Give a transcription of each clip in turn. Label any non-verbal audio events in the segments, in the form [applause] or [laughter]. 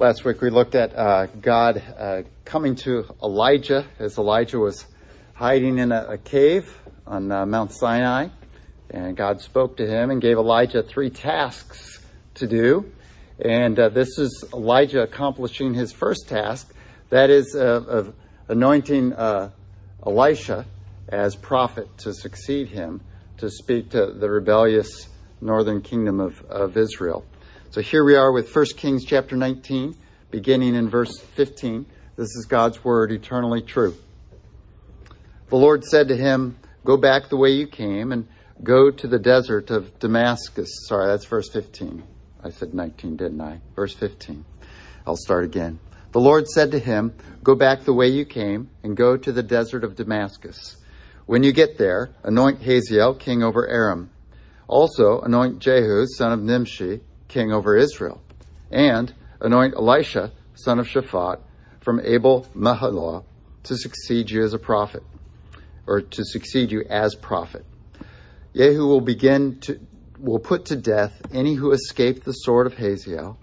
Last week we looked at uh, God uh, coming to Elijah as Elijah was hiding in a, a cave on uh, Mount Sinai. And God spoke to him and gave Elijah three tasks to do. And uh, this is Elijah accomplishing his first task that is, uh, of anointing uh, Elisha as prophet to succeed him to speak to the rebellious northern kingdom of, of Israel. So here we are with 1 Kings chapter 19, beginning in verse 15. This is God's word, eternally true. The Lord said to him, Go back the way you came and go to the desert of Damascus. Sorry, that's verse 15. I said 19, didn't I? Verse 15. I'll start again. The Lord said to him, Go back the way you came and go to the desert of Damascus. When you get there, anoint Hazael king over Aram. Also anoint Jehu son of Nimshi king over Israel. And anoint Elisha son of Shaphat from Abel Meholah to succeed you as a prophet, or to succeed you as prophet. Jehu will begin to will put to death any who escaped the sword of Hazael,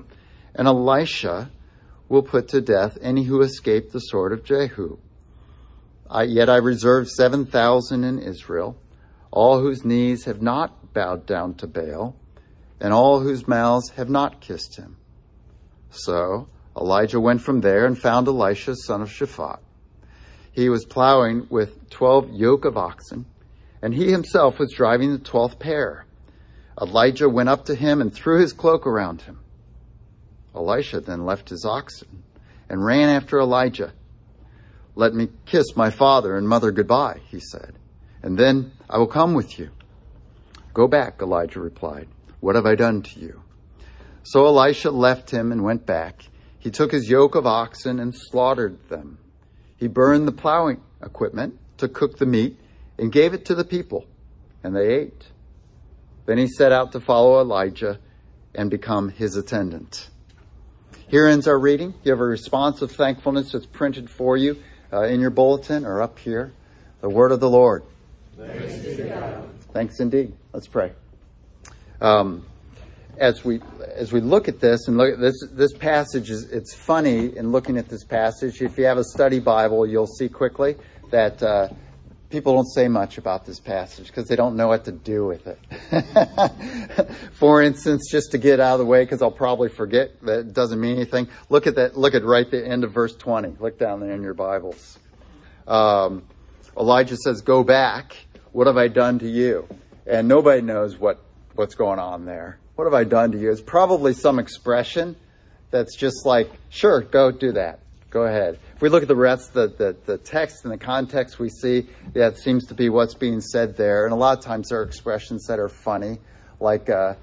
and Elisha will put to death any who escaped the sword of Jehu. I, yet I reserve 7,000 in Israel, all whose knees have not bowed down to Baal, and all whose mouths have not kissed him. So Elijah went from there and found Elisha, son of Shaphat. He was plowing with 12 yoke of oxen, and he himself was driving the 12th pair. Elijah went up to him and threw his cloak around him. Elisha then left his oxen and ran after Elijah. Let me kiss my father and mother goodbye, he said, and then I will come with you. Go back, Elijah replied. What have I done to you? So Elisha left him and went back. He took his yoke of oxen and slaughtered them. He burned the plowing equipment to cook the meat and gave it to the people, and they ate. Then he set out to follow Elijah and become his attendant. Here ends our reading. You have a response of thankfulness that's printed for you uh, in your bulletin or up here. The word of the Lord. Thanks, Thanks indeed. Let's pray. Um, as we as we look at this and look at this this passage is it's funny in looking at this passage. If you have a study Bible, you'll see quickly that uh, people don't say much about this passage because they don't know what to do with it. [laughs] For instance, just to get out of the way, because I'll probably forget that it doesn't mean anything. Look at that. Look at right the end of verse 20. Look down there in your Bibles. Um, Elijah says, "Go back. What have I done to you?" And nobody knows what what's going on there. What have I done to you? It's probably some expression that's just like, "Sure, go do that." Go ahead. If we look at the rest, the, the, the text and the context, we see that seems to be what's being said there. And a lot of times there are expressions that are funny, like uh,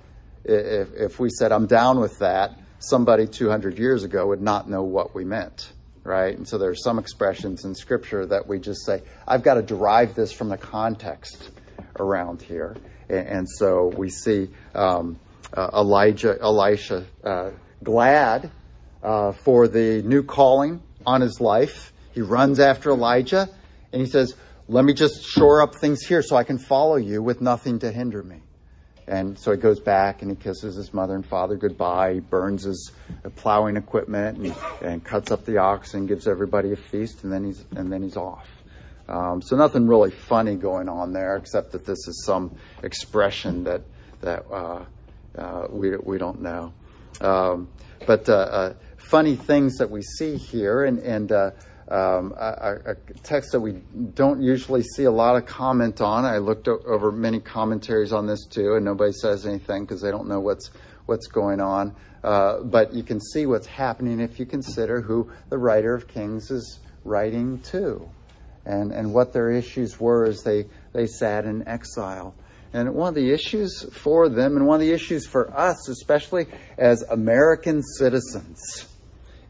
if, if we said, I'm down with that, somebody 200 years ago would not know what we meant, right? And so there are some expressions in Scripture that we just say, I've got to derive this from the context around here. And, and so we see um, uh, Elijah, Elisha, uh, glad uh, for the new calling on his life. He runs after Elijah and he says, Let me just shore up things here so I can follow you with nothing to hinder me. And so he goes back and he kisses his mother and father goodbye. He burns his plowing equipment and, and cuts up the oxen, gives everybody a feast, and then he's and then he's off. Um, so nothing really funny going on there, except that this is some expression that that uh, uh, we we don't know. Um, but uh, uh funny things that we see here, and, and uh, um, a, a, text that we don't usually see a lot of comment on. I looked over many commentaries on this too, and nobody says anything because they don't know what's what's going on. Uh, but you can see what's happening if you consider who the writer of Kings is writing to, and and what their issues were as they they sat in exile. And one of the issues for them, and one of the issues for us, especially as American citizens,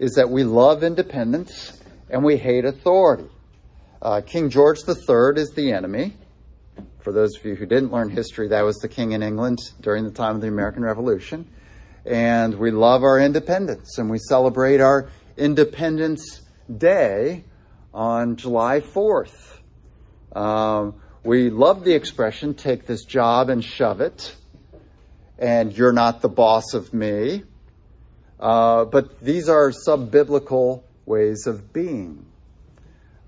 is that we love independence and we hate authority. Uh, king George III is the enemy. For those of you who didn't learn history, that was the king in England during the time of the American Revolution. And we love our independence and we celebrate our Independence Day on July 4th. Um, we love the expression, take this job and shove it, and you're not the boss of me. Uh, but these are sub biblical ways of being.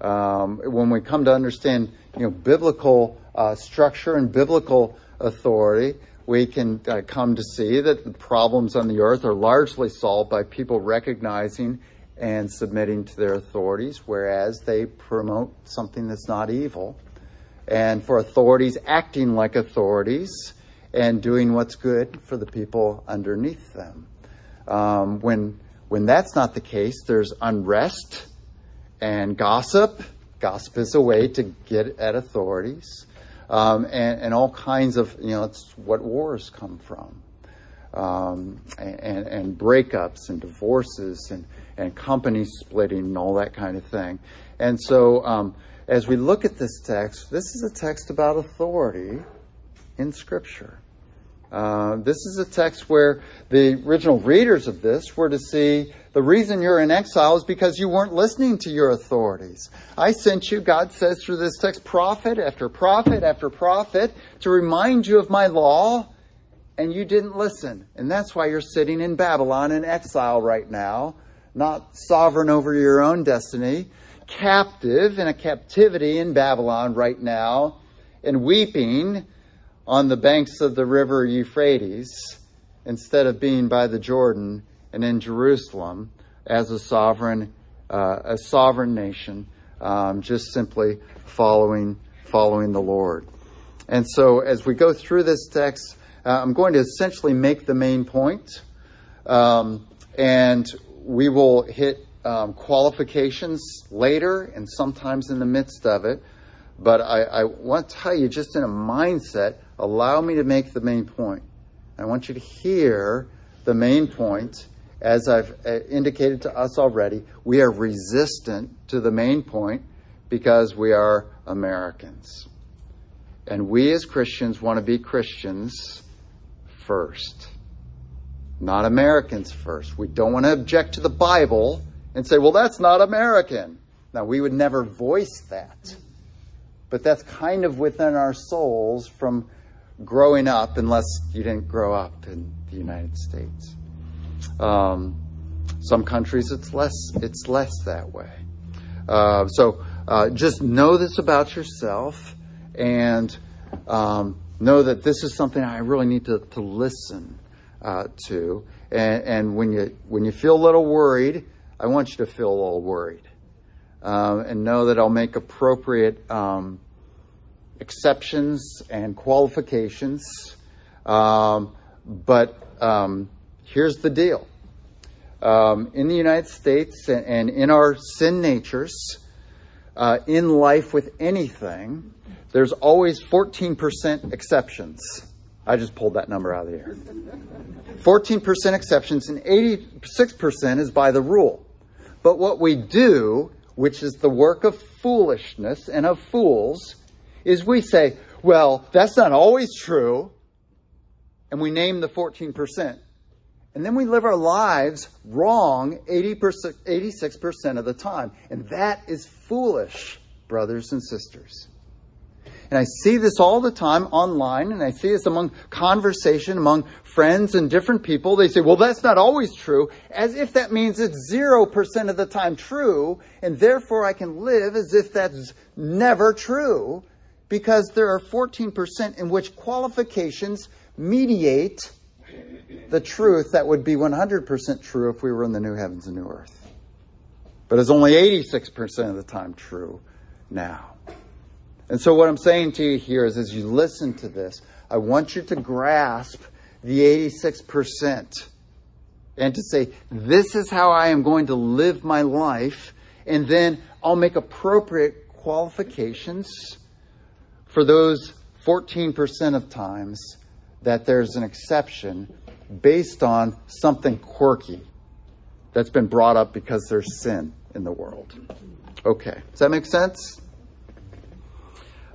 Um, when we come to understand, you know, biblical uh, structure and biblical authority, we can uh, come to see that the problems on the earth are largely solved by people recognizing and submitting to their authorities, whereas they promote something that's not evil. And for authorities acting like authorities and doing what's good for the people underneath them. Um, when when that's not the case, there's unrest and gossip. Gossip is a way to get at authorities, um, and, and all kinds of you know it's what wars come from, um, and, and breakups and divorces and and company splitting and all that kind of thing. And so, um, as we look at this text, this is a text about authority in Scripture. Uh, this is a text where the original readers of this were to see the reason you're in exile is because you weren't listening to your authorities. I sent you, God says through this text, prophet after prophet after prophet to remind you of my law, and you didn't listen. And that's why you're sitting in Babylon in exile right now, not sovereign over your own destiny, captive in a captivity in Babylon right now, and weeping on the banks of the river Euphrates instead of being by the Jordan and in Jerusalem as a sovereign, uh, a sovereign nation, um, just simply following following the Lord. And so, as we go through this text, uh, I'm going to essentially make the main point, um, and we will hit um, qualifications later and sometimes in the midst of it. But I, I want to tell you, just in a mindset, allow me to make the main point. I want you to hear the main point. As I've uh, indicated to us already, we are resistant to the main point because we are Americans. And we as Christians want to be Christians first, not Americans first. We don't want to object to the Bible and say, well, that's not American. Now, we would never voice that. But that's kind of within our souls from growing up, unless you didn't grow up in the United States. Um, some countries it's less it's less that way. Uh, so uh, just know this about yourself and um, know that this is something I really need to, to listen uh, to. And, and, when you when you feel a little worried, I want you to feel a little worried, um, and know that I'll make appropriate um, exceptions and qualifications. Um, but um, here's the deal. Um, in the United States and, and in our sin natures, uh, in life with anything, there's always 14% exceptions. I just pulled that number out of the air. 14% exceptions and 86% is by the rule. But what we do, which is the work of foolishness and of fools, is we say, well, that's not always true. And we name the 14%. And then we live our lives wrong 80%, 86% of the time. And that is foolish, brothers and sisters. And I see this all the time online, and I see this among conversation among friends and different people. They say, well, that's not always true, as if that means it's 0% of the time true, and therefore I can live as if that's never true because there are 14% in which qualifications mediate the truth that would be 100% true if we were in the new heavens and new earth. But it's only 86% of the time true now. And so what I'm saying to you here is as you listen to this, I want you to grasp the 86% and to say, this is how I am going to live my life. And then I'll make appropriate qualifications for those 14% of times that there's an exception based on something quirky that's been brought up because there's sin in the world. Okay, does that make sense?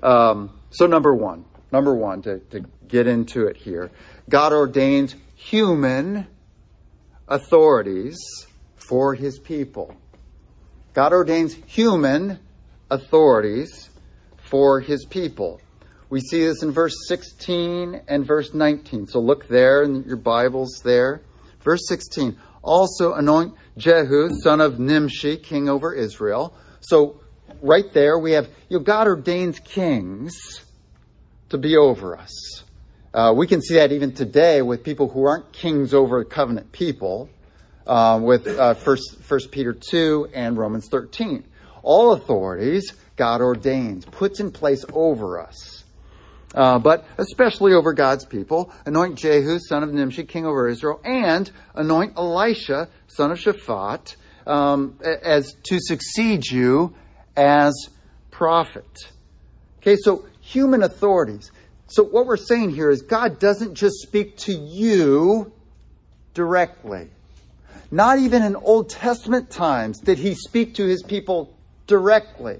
Um, so, number one, number one, to, to get into it here, God ordains human authorities for his people. God ordains human authorities for his people. We see this in verse 16 and verse 19. So look there in your Bibles there. Verse 16. also anoint Jehu, son of Nimshi, king over Israel. So right there we have, you know, God ordains kings to be over us. Uh, we can see that even today with people who aren't kings over covenant people, uh, with uh, First, First Peter 2 and Romans 13. All authorities God ordains, puts in place over us. Uh, but especially over God's people, anoint Jehu, son of Nimshi, king over Israel, and anoint Elisha, son of Shaphat, um, as to succeed you as prophet. Okay, so human authorities. So what we're saying here is God doesn't just speak to you directly. Not even in Old Testament times did he speak to his people directly.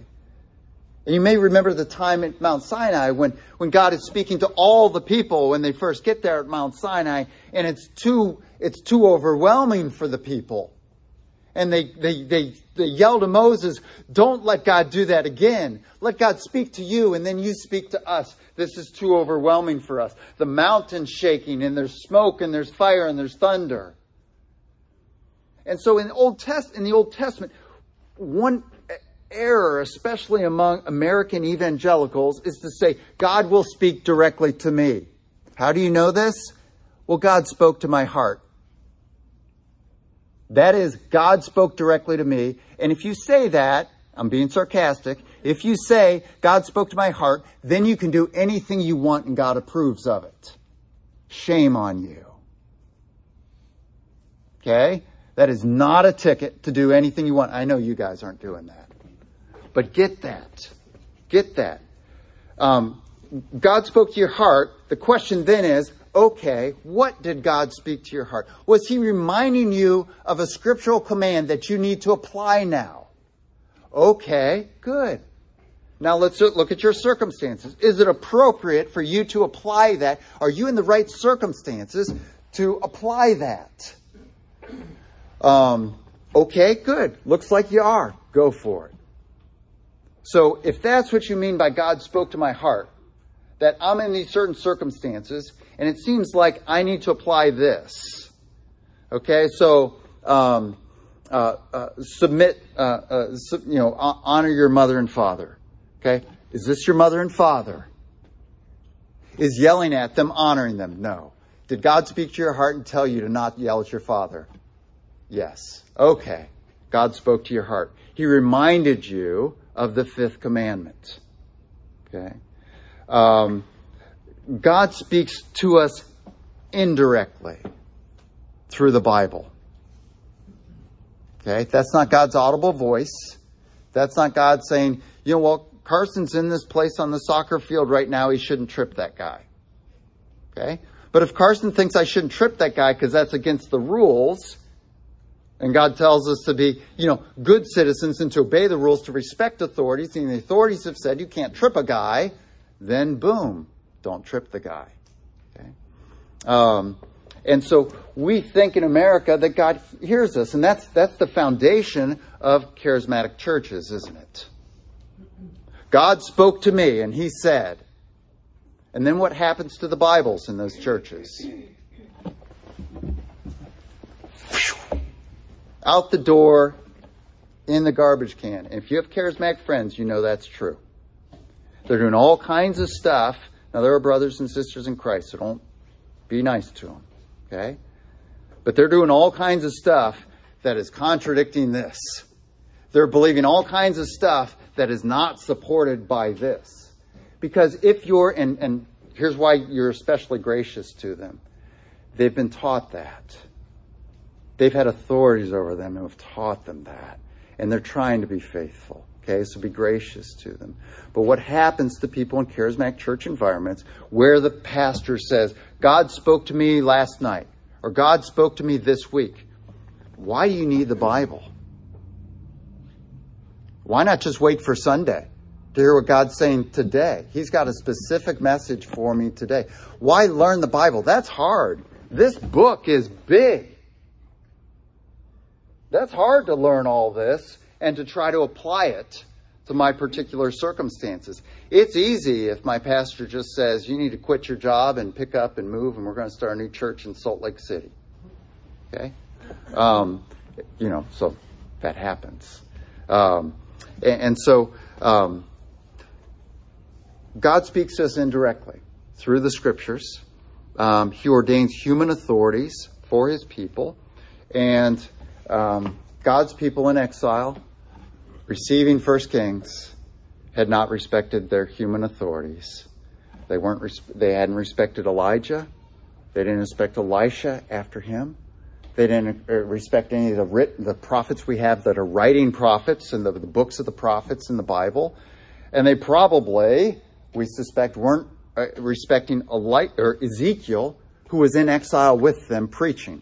And you may remember the time at Mount Sinai when, when God is speaking to all the people when they first get there at Mount Sinai, and it's too, it's too overwhelming for the people. And they, they, they, they yell to Moses, don't let God do that again. Let God speak to you and then you speak to us. This is too overwhelming for us. The mountain's shaking and there's smoke and there's fire and there's thunder. And so in Old Test, in the Old Testament, one error, especially among American evangelicals, is to say, God will speak directly to me. How do you know this? Well, God spoke to my heart. That is, God spoke directly to me. And if you say that, I'm being sarcastic, if you say, God spoke to my heart, then you can do anything you want and God approves of it. Shame on you. Okay? That is not a ticket to do anything you want. I know you guys aren't doing that. But get that. Get that. Um, God spoke to your heart. The question then is, okay, what did God speak to your heart? Was he reminding you of a scriptural command that you need to apply now? Okay, good. Now let's look at your circumstances. Is it appropriate for you to apply that? Are you in the right circumstances to apply that? Um, okay, good. Looks like you are. Go for it. So if that's what you mean by God spoke to my heart, that I'm in these certain circumstances, and it seems like I need to apply this. Okay, so um, uh, uh, submit, uh, uh you know, honor your mother and father. Okay, is this your mother and father? Is yelling at them honoring them? No. Did God speak to your heart and tell you to not yell at your father? Yes. Okay. God spoke to your heart. He reminded you of the fifth commandment. Okay. Um, God speaks to us indirectly through the Bible. Okay. That's not God's audible voice. That's not God saying, you know, well, Carson's in this place on the soccer field right now. He shouldn't trip that guy. Okay. But if Carson thinks I shouldn't trip that guy because that's against the rules, and God tells us to be, you know, good citizens and to obey the rules, to respect authorities. And the authorities have said you can't trip a guy. Then boom, don't trip the guy. Okay. Um, and so we think in America that God hears us, and that's that's the foundation of charismatic churches, isn't it? God spoke to me, and He said. And then what happens to the Bibles in those churches? out the door in the garbage can. And if you have charismatic friends, you know that's true. They're doing all kinds of stuff. Now, there are brothers and sisters in Christ, so don't be nice to them. Okay? But they're doing all kinds of stuff that is contradicting this. They're believing all kinds of stuff that is not supported by this. Because if you're, and, and here's why you're especially gracious to them, they've been taught that. They've had authorities over them who have taught them that. And they're trying to be faithful. Okay, so be gracious to them. But what happens to people in charismatic church environments where the pastor says, God spoke to me last night, or God spoke to me this week? Why do you need the Bible? Why not just wait for Sunday to hear what God's saying today? He's got a specific message for me today. Why learn the Bible? That's hard. This book is big. That's hard to learn all this and to try to apply it to my particular circumstances. It's easy if my pastor just says, you need to quit your job and pick up and move, and we're going to start a new church in Salt Lake City. Okay? Um, you know, so that happens. Um, and, and, so um, God speaks to us indirectly through the scriptures. Um, he ordains human authorities for his people. And um, God's people in exile, receiving First Kings, had not respected their human authorities. They weren't. They hadn't respected Elijah. They didn't respect Elisha after him. They didn't uh, respect any of the writ- the prophets we have that are writing prophets and the, the books of the prophets in the Bible. And they probably, we suspect, weren't uh, respecting Eli- or Ezekiel, who was in exile with them preaching.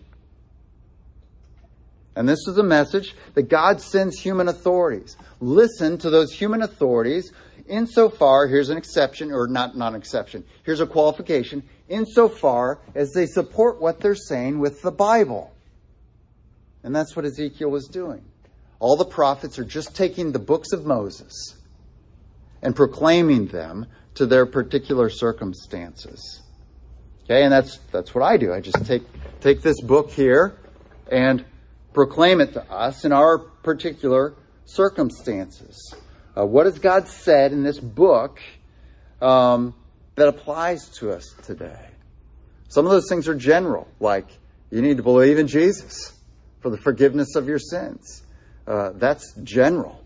And this is a message that God sends human authorities. Listen to those human authorities insofar, here's an exception, or not, not an exception, here's a qualification, insofar as they support what they're saying with the Bible. And that's what Ezekiel was doing. All the prophets are just taking the books of Moses and proclaiming them to their particular circumstances. Okay, and that's that's what I do. I just take take this book here and proclaim it to us in our particular circumstances. Uh, what has God said in this book um, that applies to us today? Some of those things are general, like you need to believe in Jesus for the forgiveness of your sins. Uh, that's general.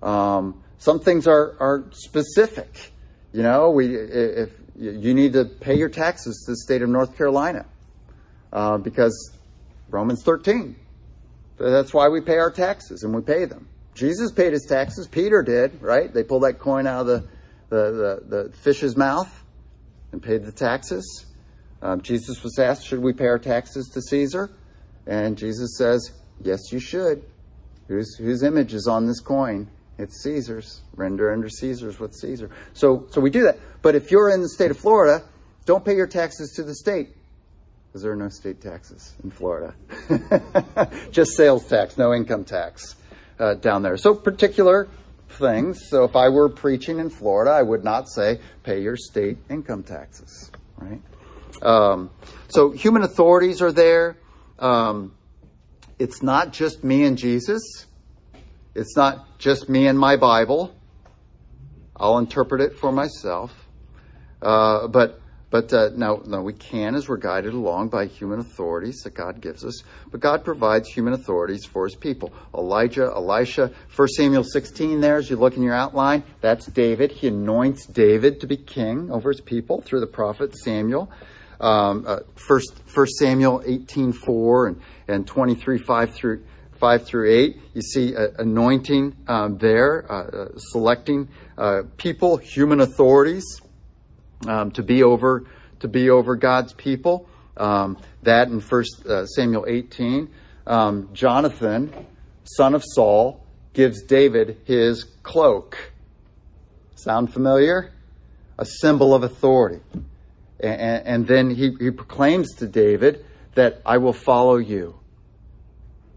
Um, some things are, are specific. You know, we if you need to pay your taxes to the state of North Carolina uh, because Romans 13 that's why we pay our taxes and we pay them. Jesus paid his taxes. Peter did, right? They pulled that coin out of the, the, the, the fish's mouth and paid the taxes. Um, Jesus was asked, should we pay our taxes to Caesar? And Jesus says, yes, you should. Whose, whose image is on this coin? It's Caesar's. Render under Caesar's what Caesar. So, so we do that. But if you're in the state of Florida, don't pay your taxes to the state because there are no state taxes in Florida. [laughs] Just sales tax, no income tax uh, down there. So particular things. So if I were preaching in Florida, I would not say pay your state income taxes, right? Um, so human authorities are there. Um, it's not just me and Jesus. It's not just me and my Bible. I'll interpret it for myself. Uh, but but uh, now, now we can as we're guided along by human authorities that God gives us. But God provides human authorities for his people. Elijah, Elisha, 1 Samuel 16 there, as you look in your outline, that's David. He anoints David to be king over his people through the prophet Samuel. Um, uh, first, First Samuel 18, 4 and, and 23, 5 through, 5 through 8. You see uh, anointing um, there, uh, uh selecting uh, people, human authorities um, to be over to be over God's people. Um, that in First uh, Samuel 18, um, Jonathan, son of Saul, gives David his cloak. Sound familiar? A symbol of authority. And, and then he, he proclaims to David that I will follow you.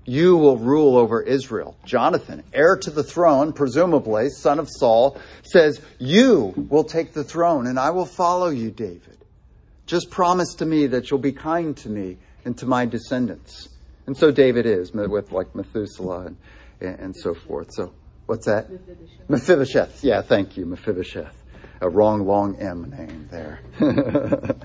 You will rule over Israel. Jonathan, heir to the throne, presumably, son of Saul, says, You will take the throne and I will follow you, David. Just promise to me that you'll be kind to me and to my descendants. And so David is, with like Methuselah and, and so forth. So, what's that? Mephibosheth. Mephibosheth. Yeah, thank you, Mephibosheth. A wrong, long M name there. [laughs]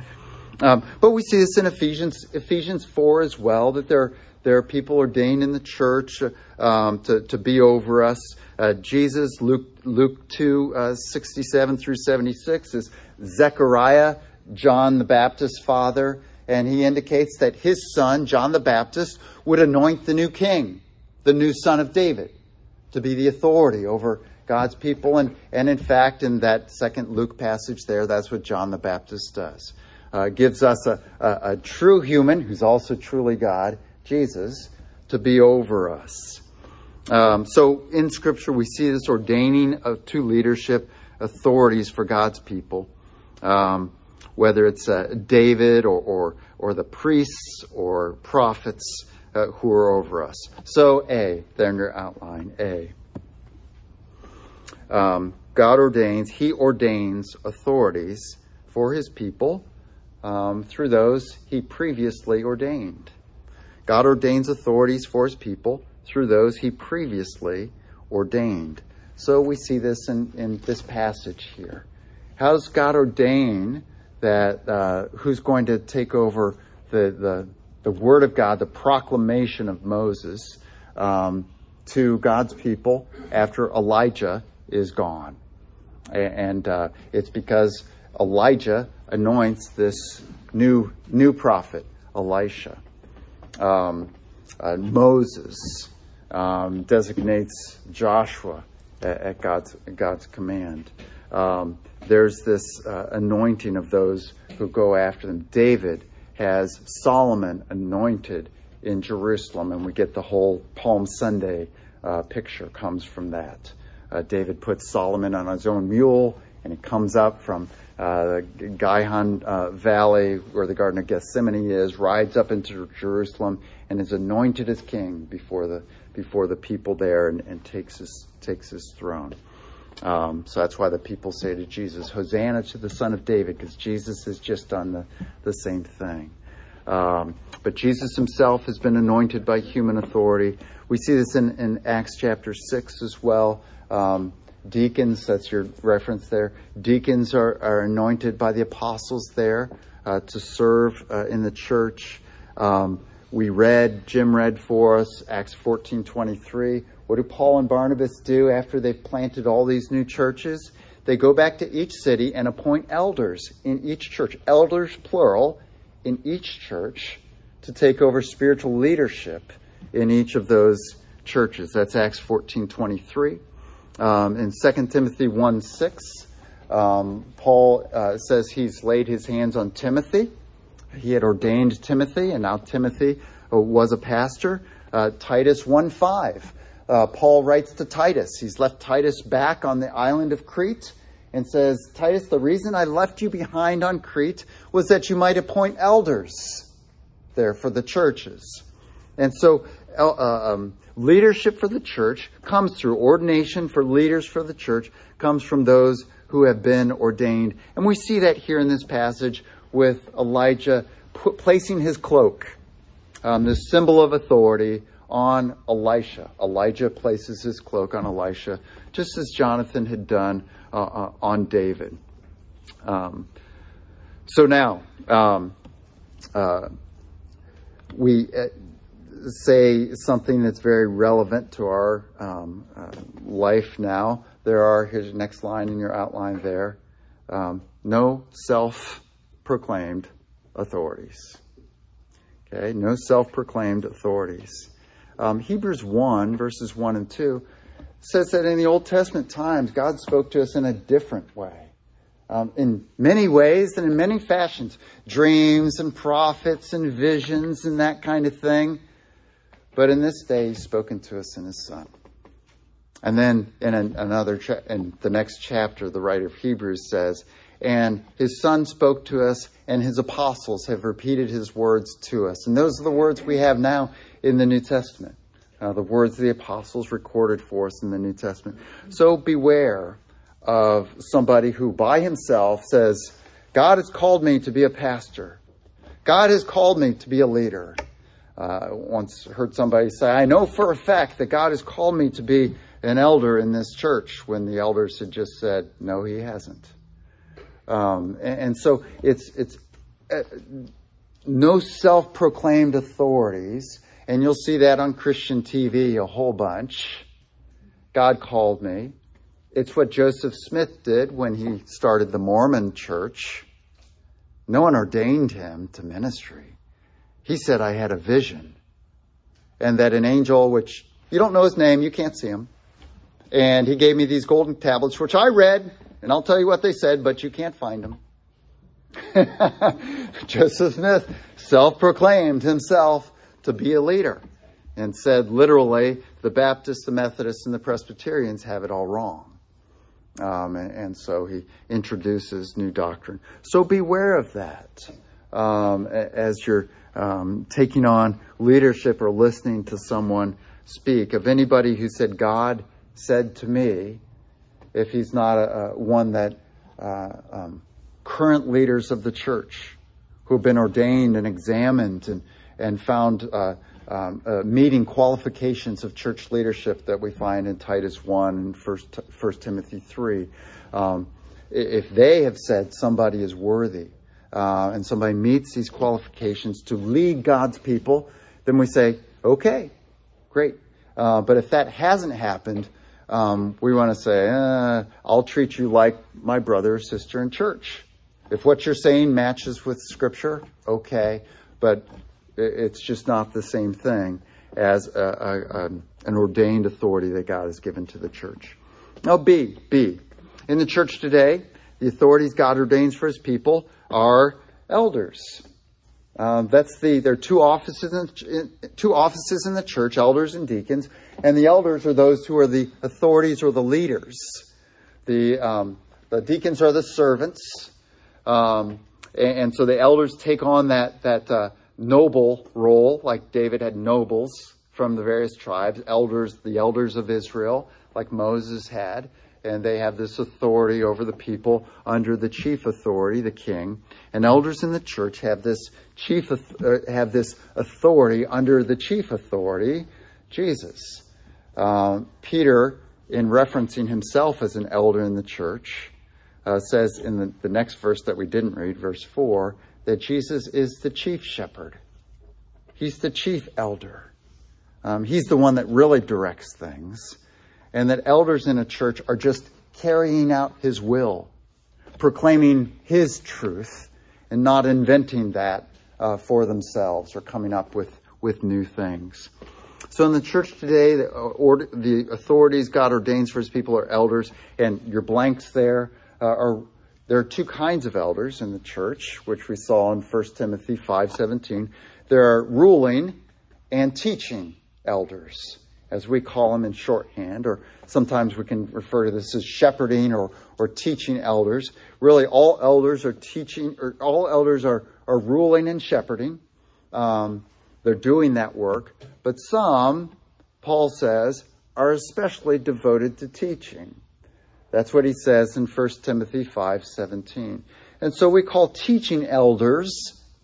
um, but we see this in Ephesians, Ephesians 4 as well, that there there are people ordained in the church um, to, to be over us. Uh, Jesus, Luke, Luke 2, uh, 67 through 76, is Zechariah, John the Baptist's father, and he indicates that his son, John the Baptist, would anoint the new king, the new son of David, to be the authority over God's people. And, and in fact, in that second Luke passage there, that's what John the Baptist does. Uh, gives us a, a, a true human who's also truly God Jesus, to be over us. Um, so in Scripture, we see this ordaining of two leadership authorities for God's people, um, whether it's uh, David or, or, or the priests or prophets uh, who are over us. So A, there in your outline, A. Um, God ordains, He ordains authorities for His people um, through those He previously ordained. God ordains authorities for his people through those he previously ordained. So we see this in, in this passage here. How does God ordain that uh, who's going to take over the, the, the word of God, the proclamation of Moses um, to God's people after Elijah is gone? And uh, it's because Elijah anoints this new new prophet, Elisha. Um, uh, Moses um, designates Joshua at, at, God's God's command. Um, there's this uh, anointing of those who go after them. David has Solomon anointed in Jerusalem, and we get the whole Palm Sunday uh, picture comes from that. Uh, David puts Solomon on his own mule, and it comes up from uh, the Gihon uh, Valley, where the Garden of Gethsemane is, rides up into Jerusalem, and is anointed as king before the before the people there, and, and takes his takes his throne. Um, so that's why the people say to Jesus, Hosanna to the Son of David, because Jesus has just done the, the same thing. Um, but Jesus himself has been anointed by human authority. We see this in, in Acts chapter 6 as well. Um, deacons, that's your reference there. Deacons are, are anointed by the apostles there uh, to serve uh, in the church. Um, we read, Jim read for us, Acts 14 23. What do Paul and Barnabas do after they've planted all these new churches? They go back to each city and appoint elders in each church, elders plural, in each church to take over spiritual leadership in each of those churches. That's Acts 14 23. Um, in 2 Timothy 1 6, um, Paul uh, says he's laid his hands on Timothy. He had ordained Timothy, and now Timothy uh, was a pastor. Uh, Titus 1 5 uh, Paul writes to Titus. He's left Titus back on the island of Crete and says, Titus, the reason I left you behind on Crete was that you might appoint elders there for the churches. And so, um, leadership for the church comes through ordination for leaders for the church comes from those who have been ordained. And we see that here in this passage with Elijah put, placing his cloak, um, symbol of authority, on Elisha. Elijah places his cloak on Elisha, just as Jonathan had done uh, uh, on David. Um, so now, um, uh, we uh, say something that's very relevant to our um, uh, life now. There are, here's next line in your outline there um, no self proclaimed authorities. Okay, no self proclaimed authorities. Um, Hebrews 1, verses 1 and 2, says that in the Old Testament times, God spoke to us in a different way. Um, in many ways and in many fashions. Dreams and prophets and visions and that kind of thing. But in this day, He's spoken to us in His Son. And then in an, another, cha- in the next chapter, the writer of Hebrews says, and his son spoke to us, and his apostles have repeated his words to us. And those are the words we have now in the New Testament. Uh, the words of the apostles recorded for us in the New Testament. So beware of somebody who by himself says, God has called me to be a pastor. God has called me to be a leader. Uh, once heard somebody say, I know for a fact that God has called me to be an elder in this church when the elders had just said, no, he hasn't. Um, and, and, so it's, it's uh, no self-proclaimed authorities and you'll see that on Christian TV a whole bunch. God called me. It's what Joseph Smith did when he started the Mormon church. No one ordained him to ministry. He said, I had a vision. And that an angel, which you don't know his name, you can't see him. And he gave me these golden tablets, which I read, and I'll tell you what they said, but you can't find them. [laughs] Joseph Smith self proclaimed himself to be a leader and said literally the Baptists, the Methodists, and the Presbyterians have it all wrong. Um, and, and, so he introduces new doctrine. So beware of that um, as you're um, taking on leadership or listening to someone speak. Of anybody who said, God said to me, if he's not a, a one that uh, um, current leaders of the church who have been ordained and examined and and found uh, um, uh, meeting qualifications of church leadership that we find in Titus 1 and 1, 1 Timothy 3. Um, if they have said somebody is worthy uh, and somebody meets these qualifications to lead God's people, then we say, okay, great. Uh, but if that hasn't happened, um, we want to say, uh, I'll treat you like my brother or sister in church. If what you're saying matches with Scripture, okay, but it's just not the same thing as a, a, a, an ordained authority that God has given to the church. Now, B, B. In the church today, the authorities God ordains for his people are elders. Um, that's the there are two offices in, two offices in the church, elders and deacons, and the elders are those who are the authorities or the leaders. The um, the deacons are the servants, um, and, and, so the elders take on that that uh, noble role, like David had nobles from the various tribes, elders, the elders of Israel, like Moses had, and they have this authority over the people under the chief authority, the king. And elders in the church have this chief uh, have this authority under the chief authority, Jesus. Uh, Peter, in referencing himself as an elder in the church, uh, says in the, the next verse that we didn't read, verse four, that Jesus is the chief shepherd. He's the chief elder. Um, he's the one that really directs things and that elders in a church are just carrying out his will, proclaiming his truth, and not inventing that uh, for themselves or coming up with, with new things. So in the church today, the, uh, the authorities God ordains for his people are elders, and your blanks there uh, are there are two kinds of elders in the church, which we saw in 1 Timothy 5:17. There are ruling and teaching elders as we call them in shorthand, or sometimes we can refer to this as shepherding or, or teaching elders. Really, all elders are teaching, or all elders are, are ruling and shepherding. Um, they're doing that work. But some, Paul says, are especially devoted to teaching. That's what he says in 1 Timothy 5:17. And so we call teaching elders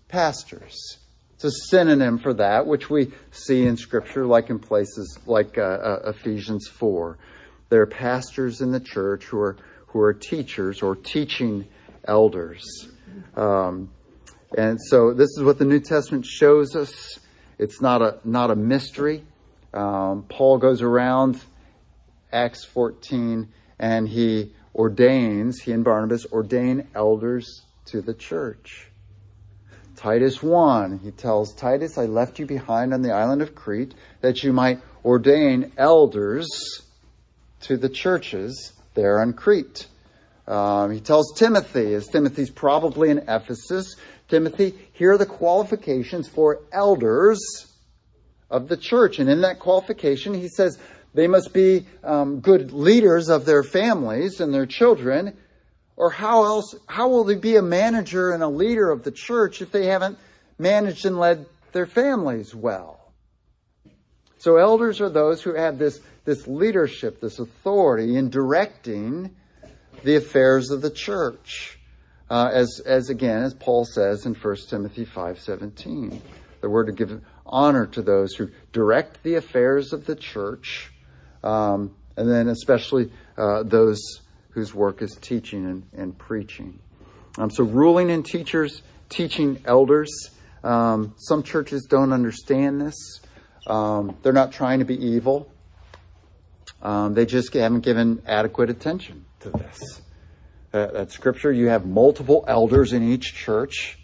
pastors. It's a synonym for that, which we see in Scripture, like in places like uh, uh, Ephesians 4. There are pastors in the church who are, who are teachers or teaching elders. Um, and so this is what the New Testament shows us. It's not a, not a mystery. Um, Paul goes around Acts 14 and he ordains, he and Barnabas ordain elders to the church. Titus 1, he tells Titus, I left you behind on the island of Crete that you might ordain elders to the churches there on Crete. Um, he tells Timothy, as Timothy's probably in Ephesus, Timothy, here are the qualifications for elders of the church. And in that qualification, he says they must be um, good leaders of their families and their children or how else, how will they be a manager and a leader of the church if they haven't managed and led their families well? So elders are those who have this, this leadership, this authority in directing the affairs of the church. Uh, as, as again, as Paul says in 1 Timothy 5.17, the word to give honor to those who direct the affairs of the church, um, and then especially uh, those whose work is teaching and, and preaching. Um, so, ruling and teachers, teaching elders. Um, some churches don't understand this. Um, they're not trying to be evil. Um, they just haven't given adequate attention to this. Uh, that scripture, you have multiple elders in each church.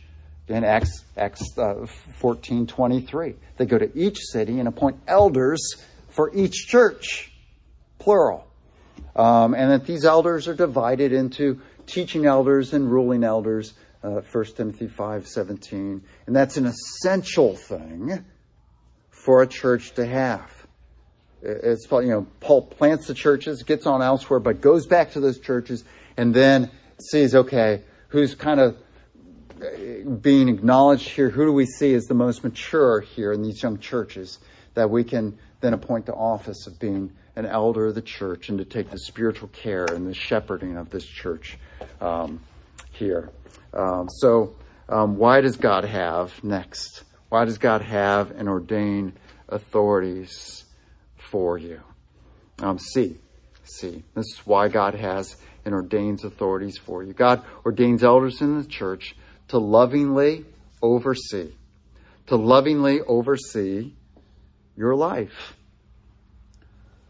In Acts, Acts uh, 14 23, they go to each city and appoint elders for each church, plural. Um, and that these elders are divided into teaching elders and ruling elders, uh, 1 Timothy 5.17. And that's an essential thing for a church to have. It's, you know, Paul plants the churches, gets on elsewhere, but goes back to those churches and then sees, okay, who's kind of uh, being acknowledged here? Who do we see as the most mature here in these young churches that we can then appoint to office of being an elder of the church and to take the spiritual care and the shepherding of this church um, here. Um, so, um, why does God have next? Why does God have and ordain authorities for you? Um. C. This is why God has and ordains authorities for you. God ordains elders in the church to lovingly oversee, to lovingly oversee your life.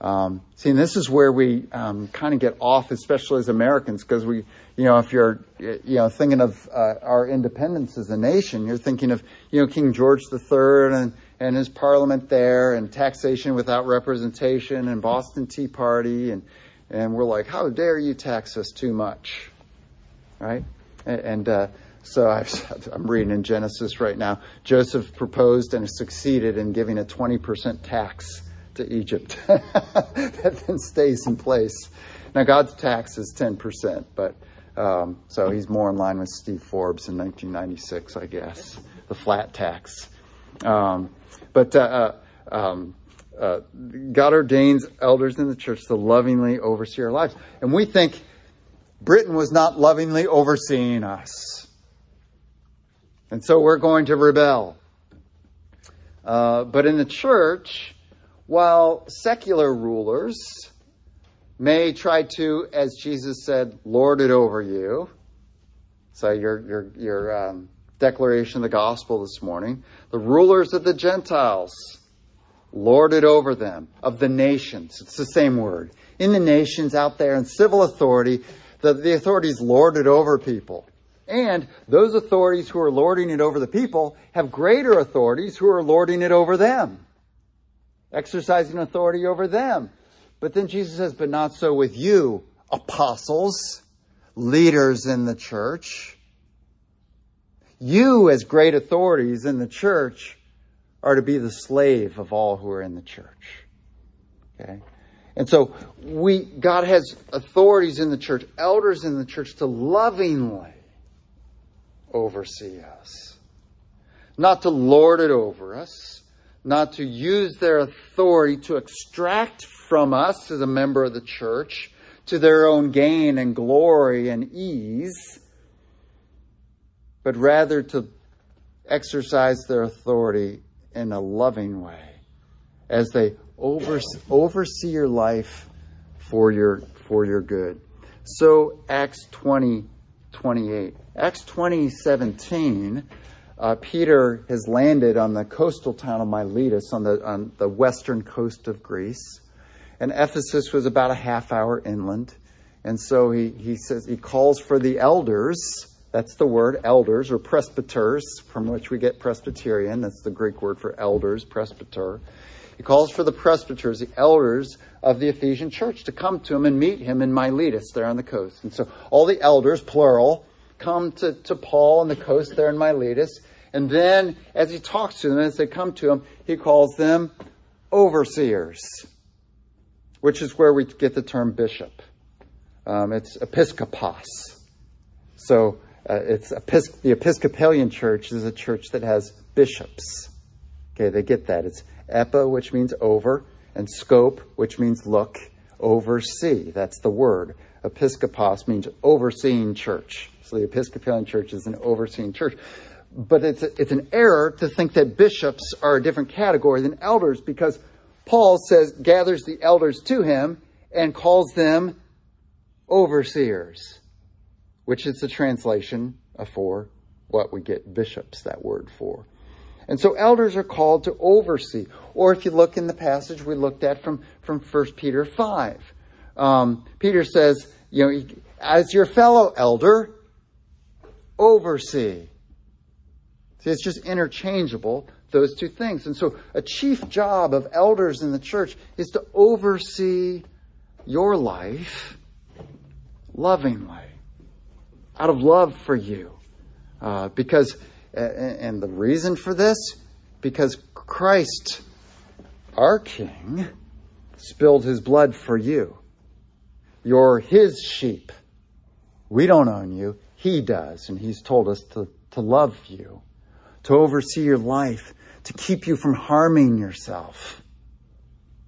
Um, see, and this is where we um, kind of get off, especially as Americans, because we, you know, if you're, you know, thinking of uh, our independence as a nation, you're thinking of, you know, King George III and and his parliament there, and taxation without representation, and Boston Tea Party, and and we're like, how dare you tax us too much, right? And, and uh, so i [laughs] am reading in Genesis right now. Joseph proposed and succeeded in giving a 20% tax to Egypt [laughs] that then stays in place. Now, God's tax is 10%, but um, so he's more in line with Steve Forbes in 1996, I guess, the flat tax. Um, but uh, uh, um, uh, God ordains elders in the church to lovingly oversee our lives. And we think Britain was not lovingly overseeing us. And so we're going to rebel. Uh, but in the church, while secular rulers may try to, as Jesus said, lord it over you, so your, your, your um, declaration of the gospel this morning, the rulers of the Gentiles lord it over them, of the nations. It's the same word. In the nations out there in civil authority, the, the authorities lord it over people. And those authorities who are lording it over the people have greater authorities who are lording it over them, exercising authority over them. But then Jesus says, but not so with you, apostles, leaders in the church. You, as great authorities in the church, are to be the slave of all who are in the church. Okay? And so we, God has authorities in the church, elders in the church to lovingly oversee us. Not to lord it over us, not to use their authority to extract from us as a member of the church to their own gain and glory and ease, but rather to exercise their authority in a loving way as they oversee your life for your, for your good. So Acts 20, 28. Acts 20, 17, uh, Peter has landed on the coastal town of Miletus on the, on the western coast of Greece. And Ephesus was about a half hour inland. And so he, he says, he calls for the elders that's the word elders or presbyters, from which we get Presbyterian. That's the Greek word for elders, presbyter. He calls for the presbyters, the elders of the Ephesian church, to come to him and meet him in Miletus, there on the coast. And so all the elders, plural, come to, to Paul on the coast there in Miletus. And then as he talks to them, as they come to him, he calls them overseers, which is where we get the term bishop. Um, it's episkopos. So uh, it's the Episcopalian church is a church that has bishops. Okay, they get that. It's epa, which means over, and scope, which means look, oversee. That's the word. Episcopos means overseeing church. So the Episcopalian church is an overseeing church. But it's, a, it's an error to think that bishops are a different category than elders because Paul says, gathers the elders to him and calls them overseers which is the translation for what we get bishops, that word for. And so elders are called to oversee. Or if you look in the passage we looked at from, from 1 Peter 5, um, Peter says, you know, as your fellow elder, oversee. See, it's just interchangeable, those two things. And so a chief job of elders in the church is to oversee your life lovingly out of love for you. Uh, because, and the reason for this, because Christ, our King, spilled his blood for you. You're his sheep. We don't own you. He does. And he's told us to, to love you, to oversee your life, to keep you from harming yourself.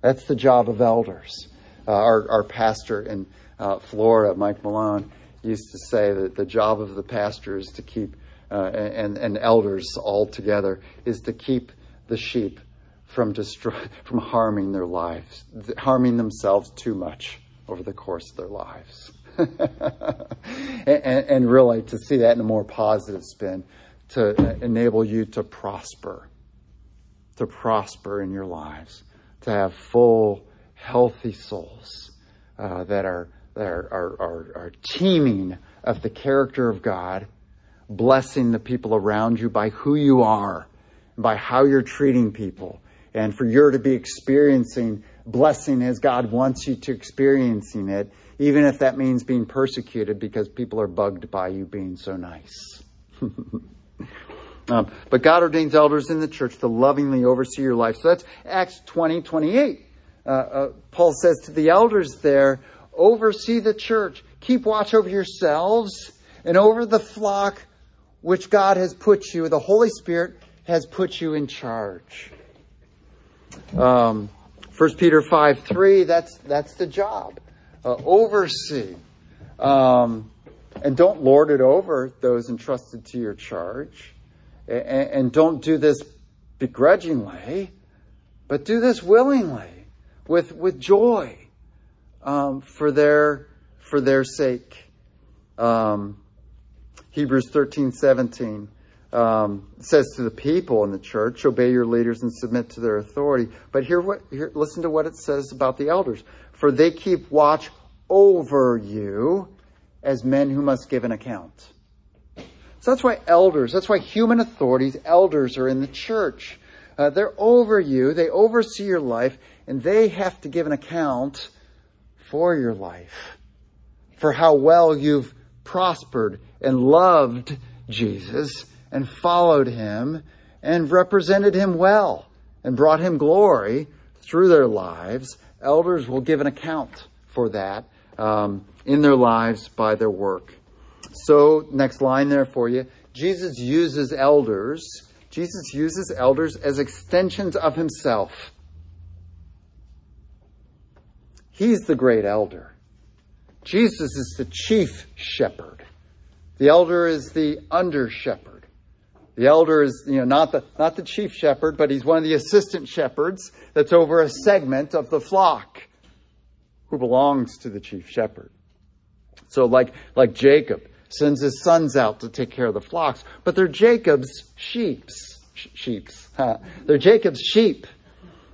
That's the job of elders. Uh, our, our pastor in uh, Florida, Mike Malone, used to say that the job of the pastor is to keep and, and elders all together is to keep the sheep from destroy, [laughs] from harming their lives, harming themselves too much over the course of their lives. [laughs] and, and, really to see that in a more positive spin, to enable you to prosper, to prosper in your lives, to have full, healthy souls uh, that are that are, are, are, are teeming of the character of God, blessing the people around you by who you are, by how you're treating people, and for you to be experiencing blessing as God wants you to experiencing it, even if that means being persecuted because people are bugged by you being so nice. [laughs] um, but God ordains elders in the church to lovingly oversee your life. So that's Acts 20, 28. Uh, uh, Paul says to the elders there, oversee the church. Keep watch over yourselves and over the flock which God has put you, the Holy Spirit has put you in charge. Um, 1 Peter 5 3, that's, that's the job. Uh, oversee. Um, and don't lord it over those entrusted to your charge. And, and don't do this begrudgingly, but do this willingly, with, with joy um, for their for their sake. Um, Hebrews thirteen seventeen um, says to the people in the church, "Obey your leaders and submit to their authority." But here, what here, listen to what it says about the elders: "For they keep watch over you as men who must give an account." So that's why elders, that's why human authorities, elders are in the church. Uh, they're over you, they oversee your life, and they have to give an account for your life, for how well you've prospered and loved Jesus and followed him and represented him well and brought him glory through their lives. Elders will give an account for that um, in their lives by their work. So, next line there for you. Jesus uses elders. Jesus uses elders as extensions of himself. He's the great elder. Jesus is the chief shepherd. The elder is the under shepherd. The elder is, you know, not the, not the chief shepherd, but he's one of the assistant shepherds that's over a segment of the flock who belongs to the chief shepherd. So like, like Jacob sends his sons out to take care of the flocks, but they're Jacob's sheeps, sheeps. [laughs] They're Jacob's sheep.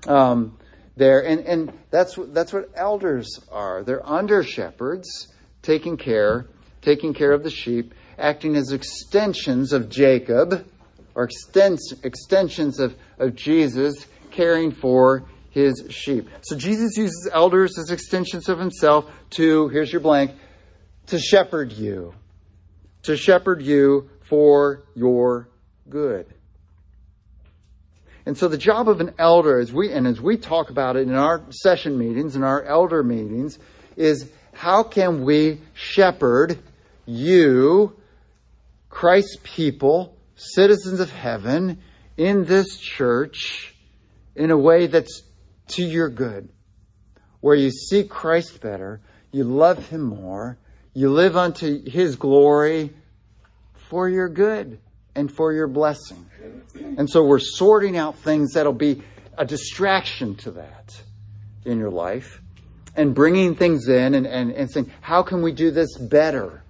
Um, there. And, and that's, that's what elders are. They're under shepherds, taking care, taking care of the sheep, acting as extensions of Jacob, or extens, extensions of, of Jesus, caring for his sheep. So Jesus uses elders as extensions of himself to, here's your blank, to shepherd you. To shepherd you for your good. And so the job of an elder, as we and as we talk about it in our session meetings and our elder meetings, is how can we shepherd you, Christ's people, citizens of heaven, in this church in a way that's to your good, where you see Christ better, you love him more, you live unto his glory for your good and for your blessing. And so we're sorting out things that'll be a distraction to that in your life and bringing things in and, and, and saying, how can we do this better?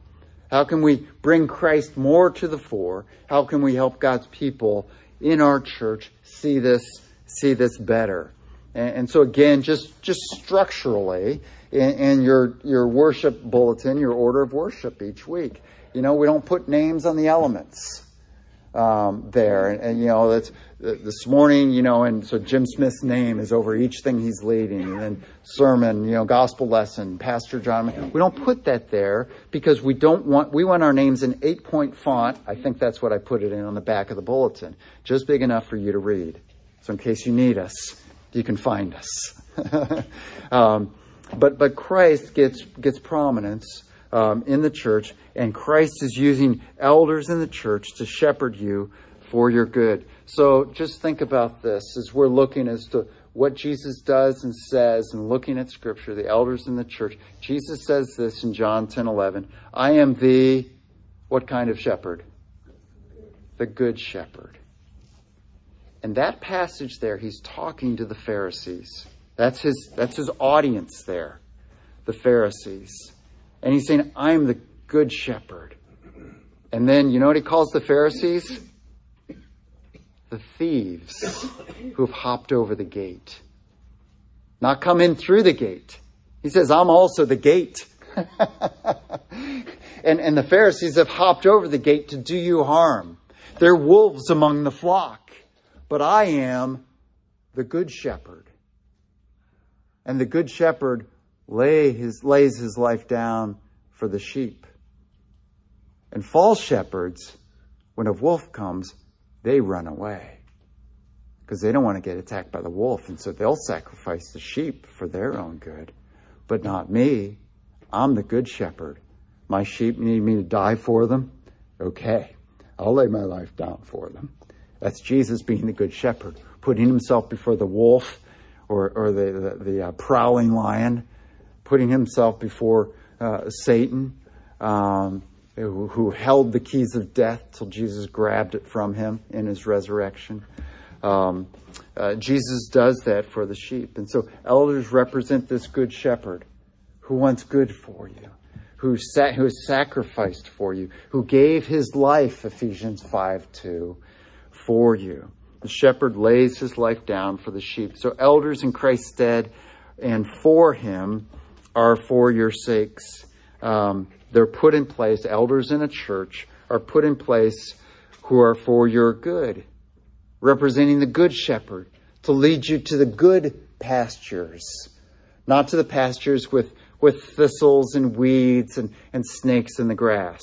How can we bring Christ more to the fore? How can we help God's people in our church see this, see this better? And, and so again, just, just structurally in, in your, your worship bulletin, your order of worship each week, you know, we don't put names on the elements um, there. And, and, you know, that's this morning, you know, and so Jim Smith's name is over each thing he's leading, and then sermon, you know, gospel lesson, Pastor John. We don't put that there because we don't want, we want our names in eight point font. I think that's what I put it in on the back of the bulletin, just big enough for you to read. So in case you need us, you can find us. [laughs] um, but, but Christ gets, gets prominence um, in the church, and Christ is using elders in the church to shepherd you for your good. So just think about this as we're looking as to what Jesus does and says and looking at Scripture, the elders in the church. Jesus says this in John 10 11 I am the what kind of shepherd? the good shepherd. And that passage there, he's talking to the Pharisees. That's his, that's his audience there, the Pharisees. And he's saying, I'm the good shepherd. And then, you know what he calls the Pharisees? The thieves who've hopped over the gate. Not come in through the gate. He says, I'm also the gate. [laughs] and, and the Pharisees have hopped over the gate to do you harm. They're wolves among the flock, but I am the good shepherd. And the good shepherd lay his, lays his life down for the sheep. And false shepherds, when a wolf comes, they run away because they don't want to get attacked by the wolf. And so they'll sacrifice the sheep for their own good, but not me. I'm the good shepherd. My sheep need me to die for them. Okay. I'll lay my life down for them. That's Jesus being the good shepherd, putting himself before the wolf or, or the, the, the uh, prowling lion, putting himself before uh, Satan, um, who, held the keys of death till Jesus grabbed it from him in his resurrection. Um, uh, Jesus does that for the sheep. And so elders represent this good shepherd who wants good for you who, sa- who sacrificed for you, who gave his life, Ephesians 5 2, for you. The shepherd lays his life down for the sheep. So elders in Christ's stead and for him are for your sakes. Um, they're put in place, elders in a church are put in place who are for your good, representing the good shepherd to lead you to the good pastures, not to the pastures with with thistles and weeds and, and snakes in the grass.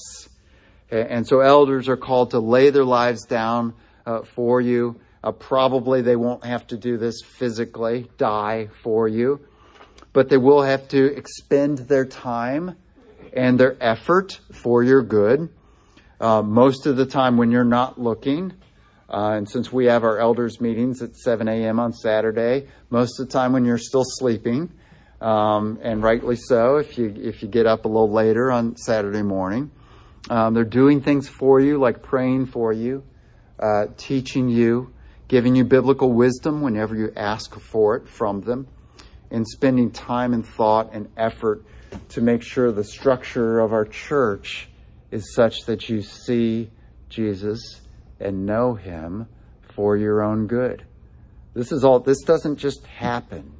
And so elders are called to lay their lives down uh, for you. Uh, probably they won't have to do this physically, die for you, but they will have to expend their time and their effort for your good. Uh, most of the time when you're not looking, uh, and since we have our elders meetings at 7 a.m. on Saturday, most of the time when you're still sleeping, um, and rightly so if you if you get up a little later on Saturday morning. Um, they're doing things for you, like praying for you, uh, teaching you, giving you biblical wisdom whenever you ask for it from them, and spending time and thought and effort to make sure the structure of our church is such that you see Jesus and know Him for your own good. This is all. This doesn't just happen.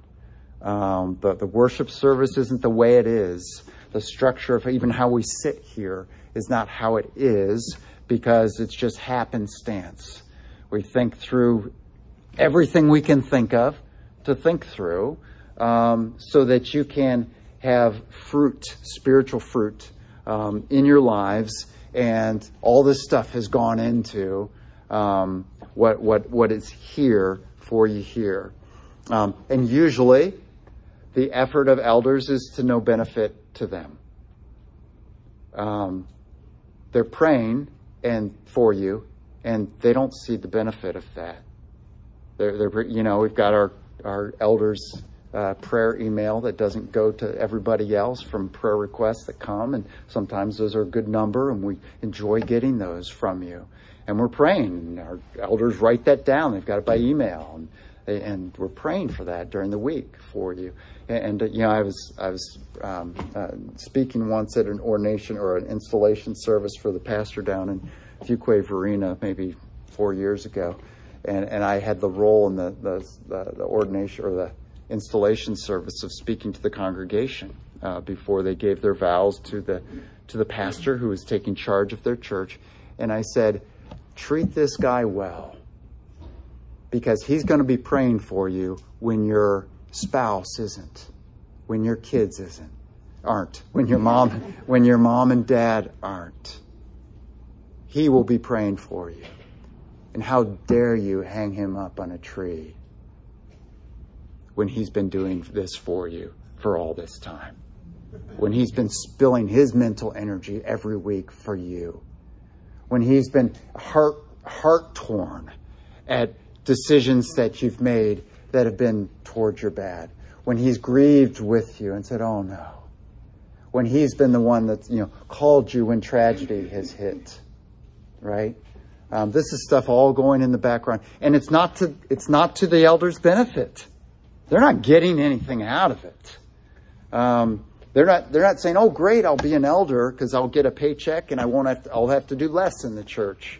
Um, the, the worship service isn't the way it is. The structure of even how we sit here is not how it is because it's just happenstance. We think through everything we can think of to think through um, so that you can have fruit, spiritual fruit um, in your lives. And all this stuff has gone into um, what, what, what is here for you here. Um, and usually, the effort of elders is to no benefit to them. Um, they're praying and for you, and they don't see the benefit of that. They're, they're you know, we've got our our elders uh, prayer email that doesn't go to everybody else from prayer requests that come, and sometimes those are a good number, and we enjoy getting those from you. And we're praying, and our elders write that down. They've got it by email, and and we're praying for that during the week for you. And, you know, I was I was um, uh, speaking once at an ordination or an installation service for the pastor down in Fuquay Varina maybe four years ago, and and I had the role in the the, the, the ordination or the installation service of speaking to the congregation uh, before they gave their vows to the to the pastor who was taking charge of their church, and I said, treat this guy well because he's going to be praying for you when your spouse isn't, when your kids isn't, aren't, when your mom, when your mom and dad aren't. He will be praying for you. And how dare you hang him up on a tree when he's been doing this for you for all this time? When he's been spilling his mental energy every week for you? When he's been heart, heart torn at decisions that you've made that have been towards your bad. When he's grieved with you and said, oh no. When he's been the one that's, you know, called you when tragedy has hit. Right? Um, this is stuff all going in the background, and it's not to it's not to the elders' benefit. They're not getting anything out of it. Um, they're not they're not saying, "Oh, great, I'll be an elder because I'll get a paycheck and I won't have to, I'll have to do less in the church."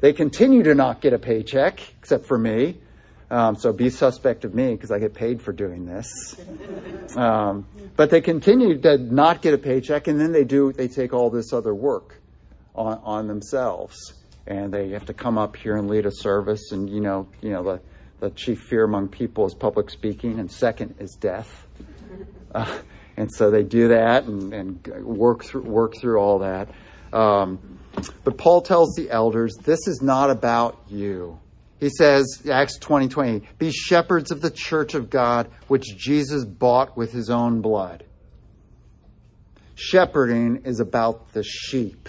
They continue to not get a paycheck, except for me. Um, so be suspect of me because I get paid for doing this. Um, but they continue to not get a paycheck, and then they do they take all this other work on, on themselves, and they have to come up here and lead a service. And you know, you know the the chief fear among people is public speaking, and second is death. Uh, and so they do that and, and work through work through all that. Um, but Paul tells the elders, this is not about you. He says, Acts 20, 20, be shepherds of the church of God, which Jesus bought with his own blood. Shepherding is about the sheep.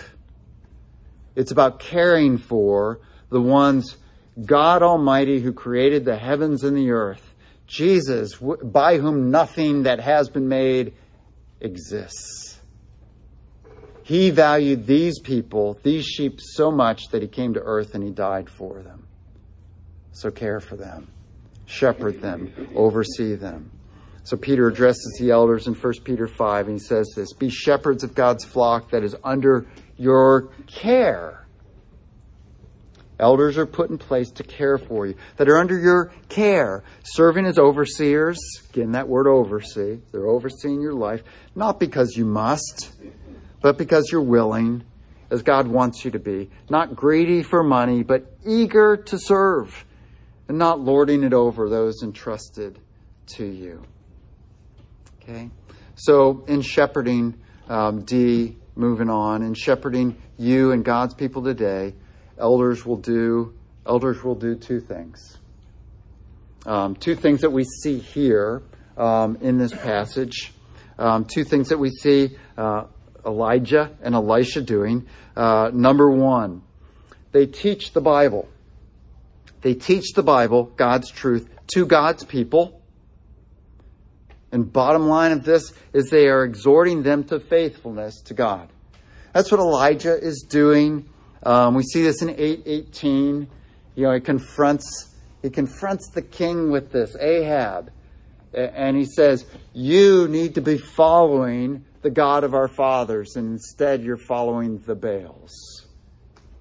It's about caring for the ones God Almighty who created the heavens and the earth. Jesus, by whom nothing that has been made exists. He valued these people, these sheep, so much that he came to earth and he died for them. So care for them, shepherd them, oversee them. So Peter addresses the elders in 1 Peter 5 and he says this Be shepherds of God's flock that is under your care. Elders are put in place to care for you, that are under your care, serving as overseers. Again, that word oversee. They're overseeing your life, not because you must, but because you're willing, as God wants you to be. Not greedy for money, but eager to serve, and not lording it over those entrusted to you. Okay? So, in shepherding, um, D, moving on, in shepherding you and God's people today, elders will do elders will do two things. Um, two things that we see here um, in this passage. Um, two things that we see uh, Elijah and Elisha doing. Uh, number one, they teach the Bible. They teach the Bible, God's truth, to God's people. And bottom line of this is they are exhorting them to faithfulness to God. That's what Elijah is doing um, we see this in 818. You know, he confronts he confronts the king with this, Ahab, and he says, "You need to be following the God of our fathers, and instead you're following the Baals."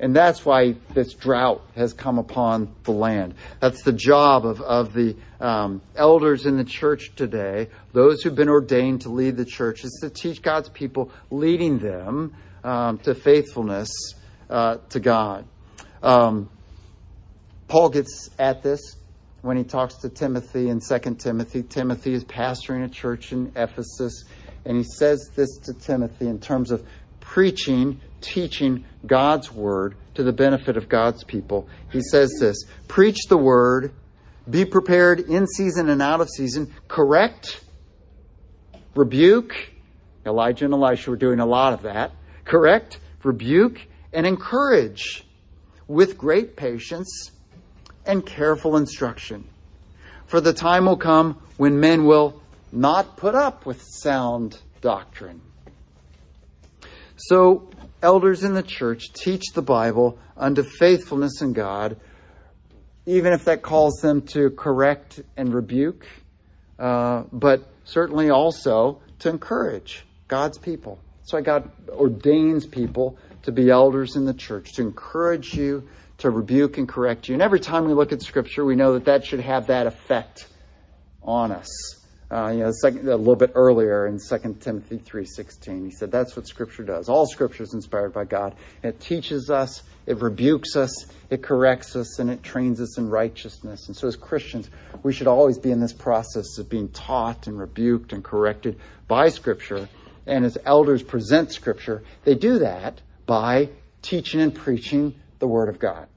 And that's why this drought has come upon the land. That's the job of, of the um, elders in the church today, those who've been ordained to lead the church, is to teach God's people, leading them um, to faithfulness uh, to God. Um, Paul gets at this when he talks to Timothy in 2 Timothy. Timothy is pastoring a church in Ephesus, and he says this to Timothy in terms of preaching, teaching God's word to the benefit of God's people. He says this Preach the word, be prepared in season and out of season, correct, rebuke. Elijah and Elisha were doing a lot of that. Correct, rebuke, and encourage with great patience and careful instruction. For the time will come when men will not put up with sound doctrine. So, elders in the church teach the Bible unto faithfulness in God, even if that calls them to correct and rebuke, uh, but certainly also to encourage God's people. Why God ordains people to be elders in the church, to encourage you, to rebuke and correct you. And every time we look at Scripture, we know that that should have that effect on us. Uh, you know, second, a little bit earlier in 2 Timothy 3.16, he said that's what Scripture does. All Scripture is inspired by God. It teaches us, it rebukes us, it corrects us, and it trains us in righteousness. And so as Christians, we should always be in this process of being taught and rebuked and corrected by Scripture. And as elders present Scripture, they do that by teaching and preaching the Word of God.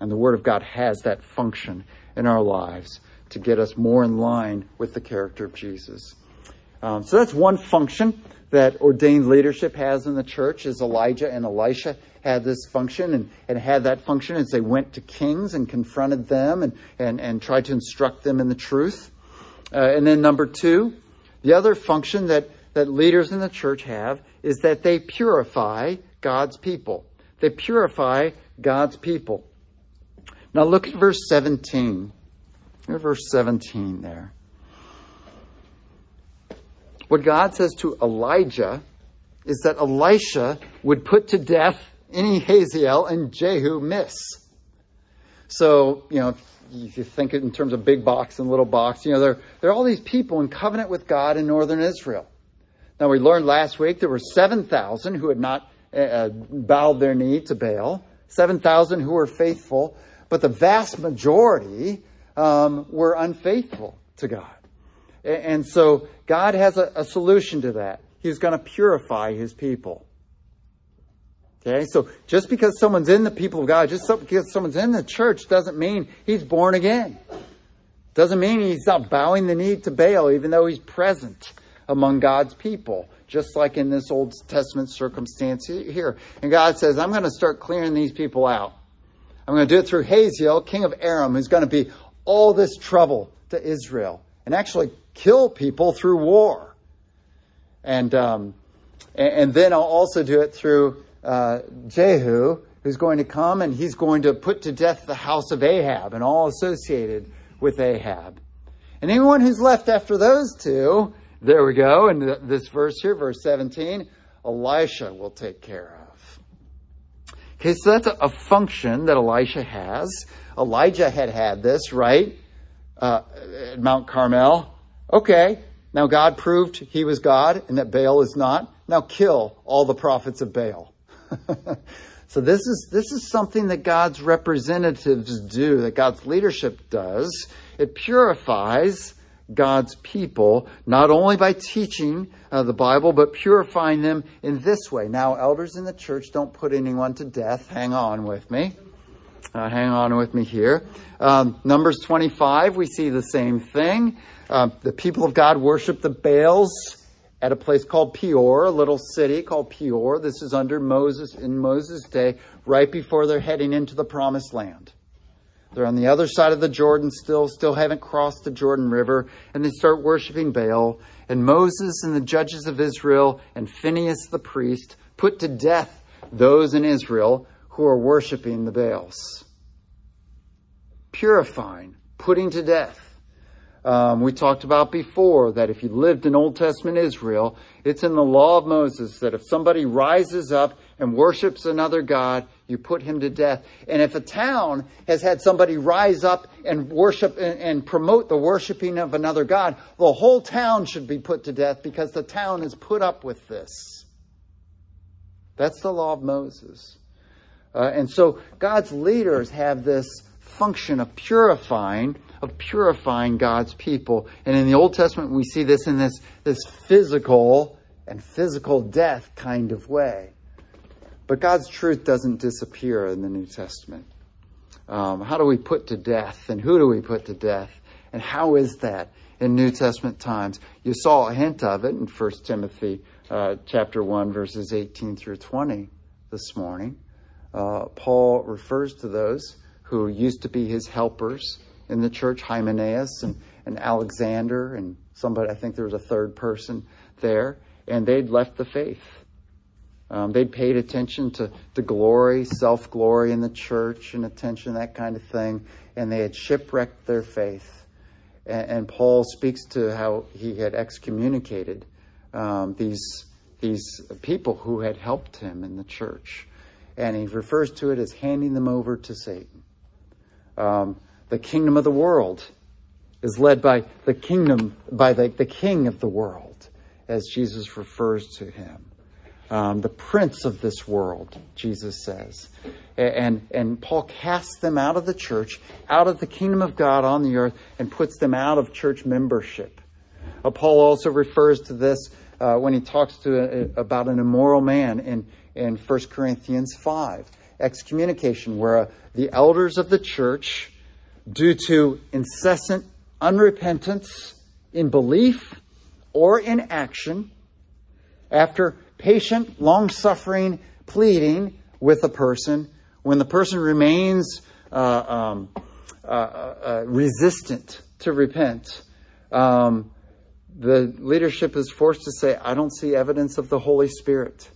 And the Word of God has that function in our lives to get us more in line with the character of Jesus. Um, so that's one function that ordained leadership has in the church is Elijah and Elisha had this function and, and had that function as they went to kings and confronted them and, and, and tried to instruct them in the truth. Uh, and then number two, the other function that, that leaders in the church have is that they purify God's people. they purify God's people. Now look at verse 17. Look at verse 17 there. What God says to Elijah is that Elisha would put to death any Hazael and Jehu miss. So, you know, if you think in terms of big box and little box, you know, there, there are all these people in covenant with God in northern Israel. Now, we learned last week there were 7,000 who had not uh, bowed their knee to Baal, 7,000 who were faithful, but the vast majority um, were unfaithful to God. And so God has a, a solution to that. He's going to purify his people. Okay, so just because someone's in the people of God, just because someone's in the church doesn't mean he's born again. Doesn't mean he's not bowing the knee to Baal, even though he's present among God's people, just like in this Old Testament circumstance here. And God says, I'm going to start clearing these people out. I'm going to do it through Hazael, king of Aram, who's going to be all this trouble to Israel and actually kill people through war. And, um, and, then I'll also do it through uh, Jehu, who's going to come and he's going to put to death the house of Ahab and all associated with Ahab. And anyone who's left after those two, there we go, in this verse here, verse 17, Elisha will take care of. Okay, so that's a, function that Elisha has. Elijah had had this, right? Uh, at Mount Carmel. Okay, now God proved he was God and that Baal is not. Now kill all the prophets of Baal. [laughs] so this is this is something that God's representatives do, that God's leadership does. It purifies God's people, not only by teaching uh, the Bible, but purifying them in this way. Now, elders in the church, don't put anyone to death. Hang on with me. Uh, hang on with me here. Um, Numbers 25, we see the same thing. Uh, the people of God worship the Baals at a place called Peor, a little city called Peor. This is under Moses in Moses' day, right before they're heading into the promised land. They're on the other side of the Jordan still, still haven't crossed the Jordan River, and they start worshiping Baal. And Moses and the judges of Israel and Phinehas the priest put to death those in Israel who are worshiping the Baals. Purifying, putting to death. Um, we talked about before that if you lived in Old Testament Israel, it's in the law of Moses that if somebody rises up and worships another God, you put him to death. And if a town has had somebody rise up and worship and, and promote the worshiping of another God, the whole town should be put to death because the town has put up with this. That's the law of Moses. Uh, and so God's leaders have this function of purifying of purifying God's people. And in the Old Testament, we see this in this, this physical and physical death kind of way. But God's truth doesn't disappear in the New Testament. Um, how do we put to death and who do we put to death? And how is that in New Testament times? You saw a hint of it in 1 Timothy uh, chapter 1, verses 18 through 20 this morning. Uh, Paul refers to those who used to be his helpers in the church, Hymenaeus and, and Alexander, and somebody, I think there was a third person there, and they'd left the faith. Um, they'd paid attention to, to glory, self glory in the church, and attention, that kind of thing, and they had shipwrecked their faith. And, and Paul speaks to how he had excommunicated um, these, these people who had helped him in the church. And he refers to it as handing them over to Satan. Um, the kingdom of the world is led by the kingdom, by the, the king of the world, as Jesus refers to him. Um, the prince of this world, Jesus says. And, and Paul casts them out of the church, out of the kingdom of God on the earth, and puts them out of church membership. Uh, Paul also refers to this uh, when he talks to uh, about an immoral man in, in 1 Corinthians 5. Excommunication, where uh, the elders of the church due to incessant unrepentance in belief or in action, after patient, long suffering pleading with a person, when the person remains uh, um, uh, uh, resistant to repent, um, the leadership is forced to say, I don't see evidence of the Holy Spirit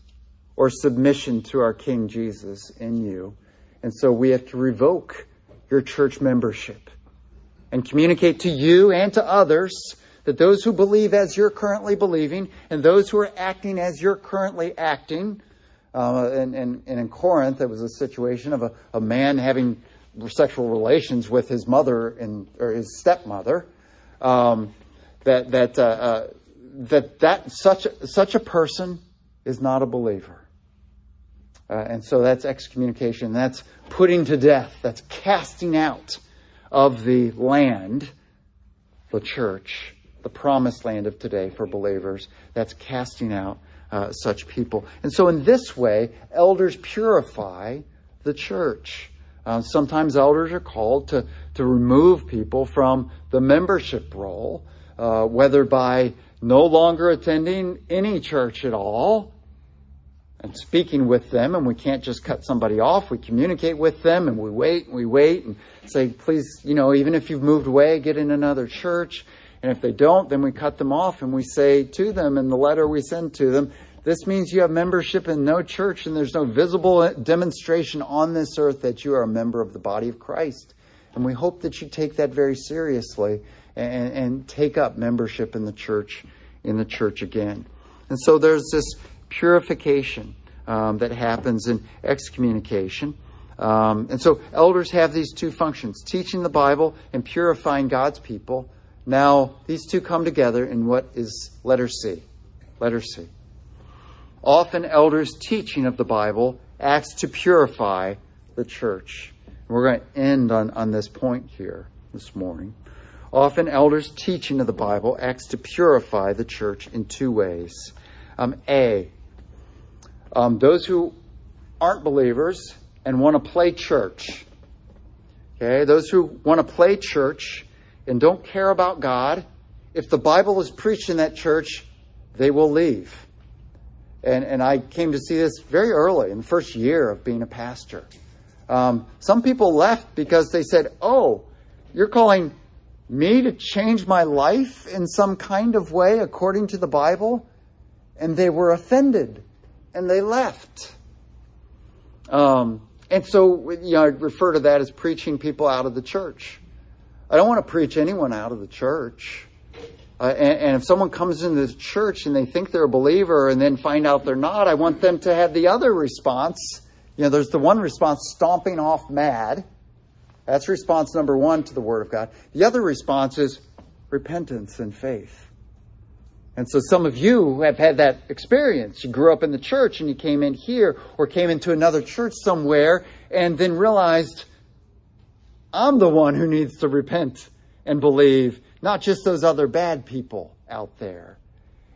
or submission to our King Jesus in you. And so we have to revoke your church membership and communicate to you and to others that those who believe as you're currently believing and those who are acting as you're currently acting, uh, and, and, and, in Corinth, there was a situation of a, a man having sexual relations with his mother and or his stepmother. Um, that that uh, uh, that that such such a person is not a believer. Uh, and so that's excommunication. That's putting to death. That's casting out of the land, the church, the promised land of today for believers. That's casting out uh, such people. And so, in this way, elders purify the church. Uh, sometimes elders are called to, to remove people from the membership role, uh, whether by no longer attending any church at all and speaking with them, and we can't just cut somebody off. We communicate with them and we wait and we wait and say, please, you know, even if you've moved away, get in another church. And if they don't, then we cut them off and we say to them in the letter we send to them, this means you have membership in no church and there's no visible demonstration on this earth that you are a member of the body of Christ. And we hope that you take that very seriously and, and take up membership in the church, in the church again. And so there's this purification um, that happens in excommunication. Um, and so elders have these two functions teaching the Bible and purifying God's people. Now, these two come together in what is letter C. Letter C. Often, elders' teaching of the Bible acts to purify the church. We're going to end on, on this point here this morning. Often, elders' teaching of the Bible acts to purify the church in two ways. Um, A, um, those who aren't believers and want to play church. Okay, those who want to play church and don't care about God, if the Bible is preached in that church, they will leave. And, and I came to see this very early in the first year of being a pastor. Um, some people left because they said, Oh, you're calling me to change my life in some kind of way according to the Bible? And they were offended and they left. Um, and so, you know, I refer to that as preaching people out of the church. I don't want to preach anyone out of the church. Uh, and, and, if someone comes into the church and they think they're a believer and then find out they're not, I want them to have the other response. You know, there's the one response, stomping off mad. That's response number one to the Word of God. The other response is repentance and faith. And so some of you have had that experience. You grew up in the church and you came in here or came into another church somewhere and then realized, I'm the one who needs to repent and believe not just those other bad people out there.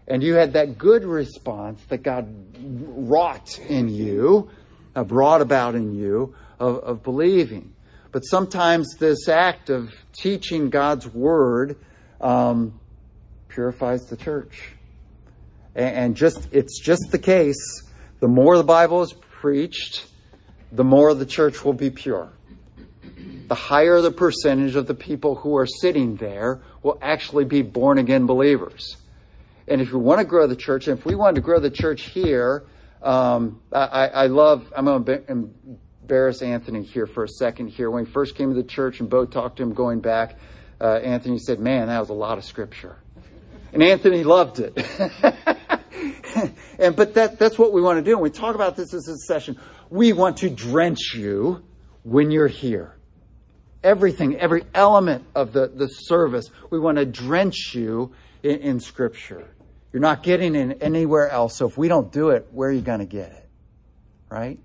And you had that good response that God wrought in you, uh, brought about in you of, of believing. But sometimes this act of teaching God's word um, purifies the church. And, and just it's just the case. The more the Bible is preached, the more the church will be pure the higher the percentage of the people who are sitting there will actually be born again believers. And if we want to grow the church, and if we want to grow the church here, um, I, I, love, I'm going to embarrass Anthony here for a second here. When he first came to the church and Bo talked to him going back, uh, Anthony said, Man, that was a lot of scripture. And Anthony loved it. [laughs] and but that that's what we want to do. And we talk about this as a session. We want to drench you when you're here everything, every element of the, the service. We want to drench you in, in Scripture. You're not getting it anywhere else. So if we don't do it, where are you going to get it? Right?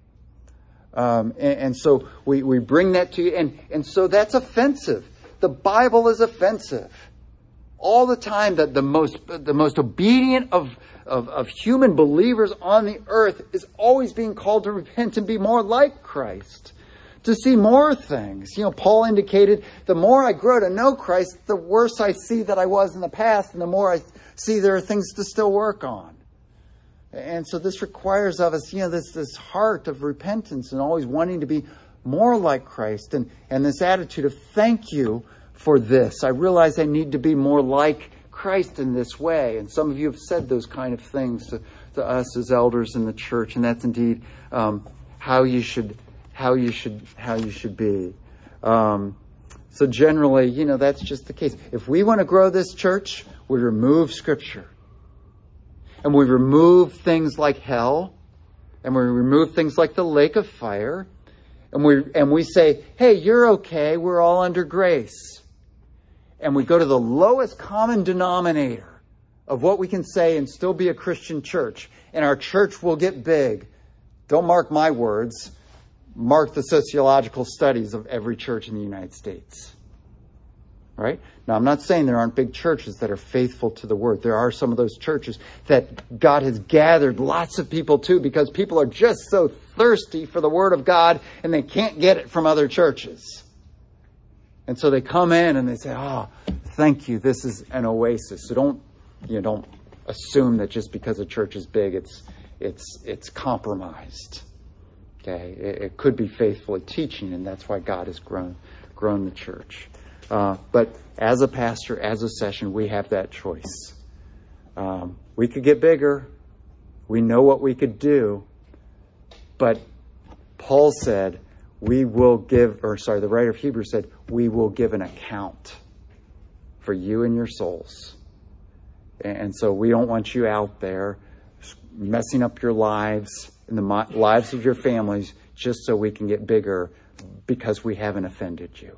Um, and, and, so we, we bring that to you. And, and so that's offensive. The Bible is offensive. All the time that the most, the most obedient of, of, of human believers on the earth is always being called to repent and be more like Christ to see more things. You know, Paul indicated the more I grow to know Christ, the worse I see that I was in the past, and the more I see there are things to still work on. And so this requires of us, you know, this, this heart of repentance and always wanting to be more like Christ and, and this attitude of thank you for this. I realize I need to be more like Christ in this way. And some of you have said those kind of things to, to us as elders in the church, and that's indeed um, how you should how you should how you should be. Um, so generally, you know, that's just the case. If we want to grow this church, we remove Scripture, and we remove things like hell, and we remove things like the lake of fire, and we and we say, "Hey, you're okay. We're all under grace." And we go to the lowest common denominator of what we can say and still be a Christian church, and our church will get big. Don't mark my words mark the sociological studies of every church in the United States. Right? Now, I'm not saying there aren't big churches that are faithful to the word. There are some of those churches that God has gathered lots of people to because people are just so thirsty for the word of God and they can't get it from other churches. And so they come in and they say, "Oh, thank you. This is an oasis." So don't, you know, don't assume that just because a church is big, it's it's it's compromised. Okay, it, it, could be faithfully teaching, and that's why God has grown grown the church. Uh, but as a pastor, as a session, we have that choice. Um, we could get bigger. We know what we could do, but Paul said, "We will give," or sorry, the writer of Hebrews said, "We will give an account for you and your souls." And so we don't want you out there messing up your lives and the lives of your families just so we can get bigger because we haven't offended you.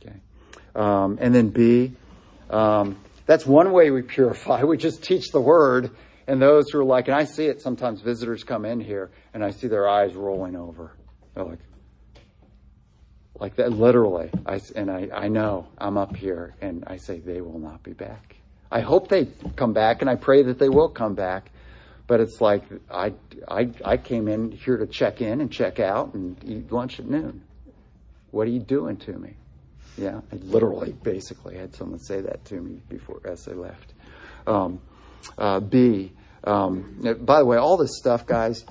Okay. Um, and then B, um, that's one way we purify. [laughs] We just teach the word. And those who are like, and I see it sometimes visitors come in here and I see their eyes rolling over. They're like, like that literally. I, and I, I know I'm up here and I say they will not be back. I hope they come back and I pray that they will come back. But it's like I, I, I came in here to check in and check out and eat lunch at noon. What are you doing to me? Yeah, I literally, basically, had someone say that to me before as they left. Um, uh, B. Um, by the way, all this stuff, guys,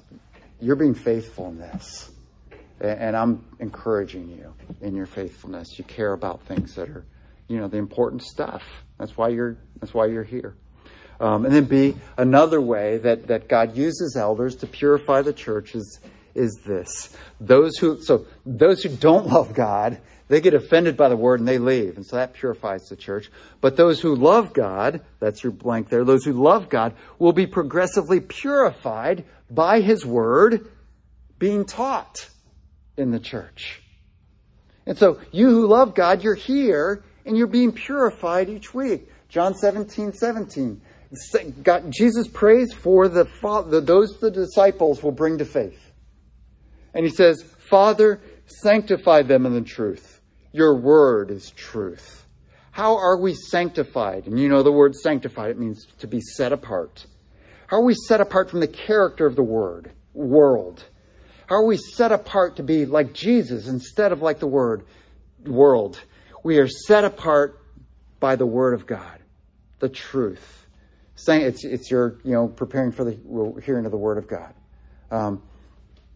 you're being faithful in this, and I'm encouraging you in your faithfulness. You care about things that are, you know, the important stuff. That's why you're. That's why you're here. Um, and then B, another way that, that God uses elders to purify the church is, is this. Those who, so those who don't love God, they get offended by the word and they leave. And so that purifies the church. But those who love God, that's your blank there, those who love God will be progressively purified by his word being taught in the church. And so you who love God, you're here and you're being purified each week. John 17, 17. God, Jesus prays for the, the those the disciples will bring to faith. And he says, Father, sanctify them in the truth. Your word is truth. How are we sanctified? And you know the word sanctified, it means to be set apart. How are we set apart from the character of the word, world? How are we set apart to be like Jesus instead of like the word, world? We are set apart by the word of God, the truth saying it's it's your you know preparing for the hearing of the word of God. Um,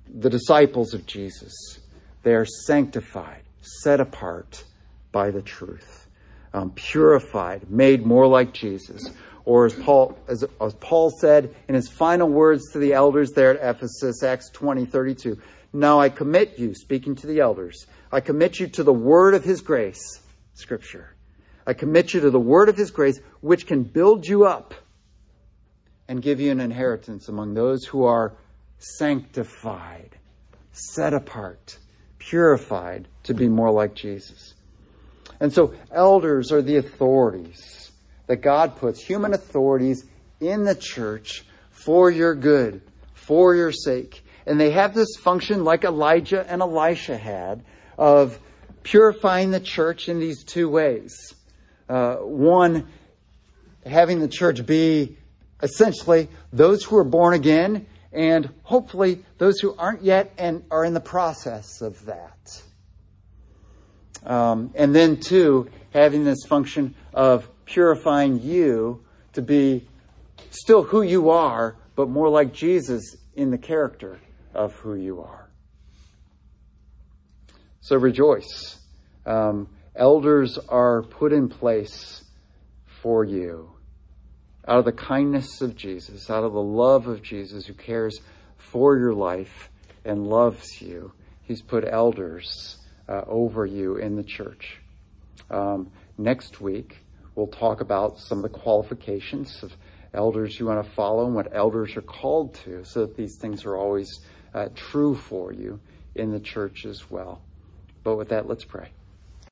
the disciples of Jesus, they are sanctified, set apart by the truth, um, purified, made more like Jesus. Or as Paul as, as Paul said in his final words to the elders there at Ephesus, Acts 20, 32, Now I commit you, speaking to the elders, I commit you to the word of his grace, Scripture. I commit you to the word of his grace, which can build you up and give you an inheritance among those who are sanctified, set apart, purified to be more like Jesus. And so, elders are the authorities that God puts, human authorities in the church for your good, for your sake. And they have this function, like Elijah and Elisha had, of purifying the church in these two ways. Uh, one, having the church be essentially those who are born again and hopefully those who aren't yet and are in the process of that. Um, and then, two, having this function of purifying you to be still who you are, but more like Jesus in the character of who you are. So rejoice. Um, elders are put in place for you. Out of the kindness of Jesus, out of the love of Jesus who cares for your life and loves you, He's put elders uh, over you in the church. Um, next week, we'll talk about some of the qualifications of elders you want to follow and what elders are called to so that these things are always uh, true for you in the church as well. But with that, let's pray.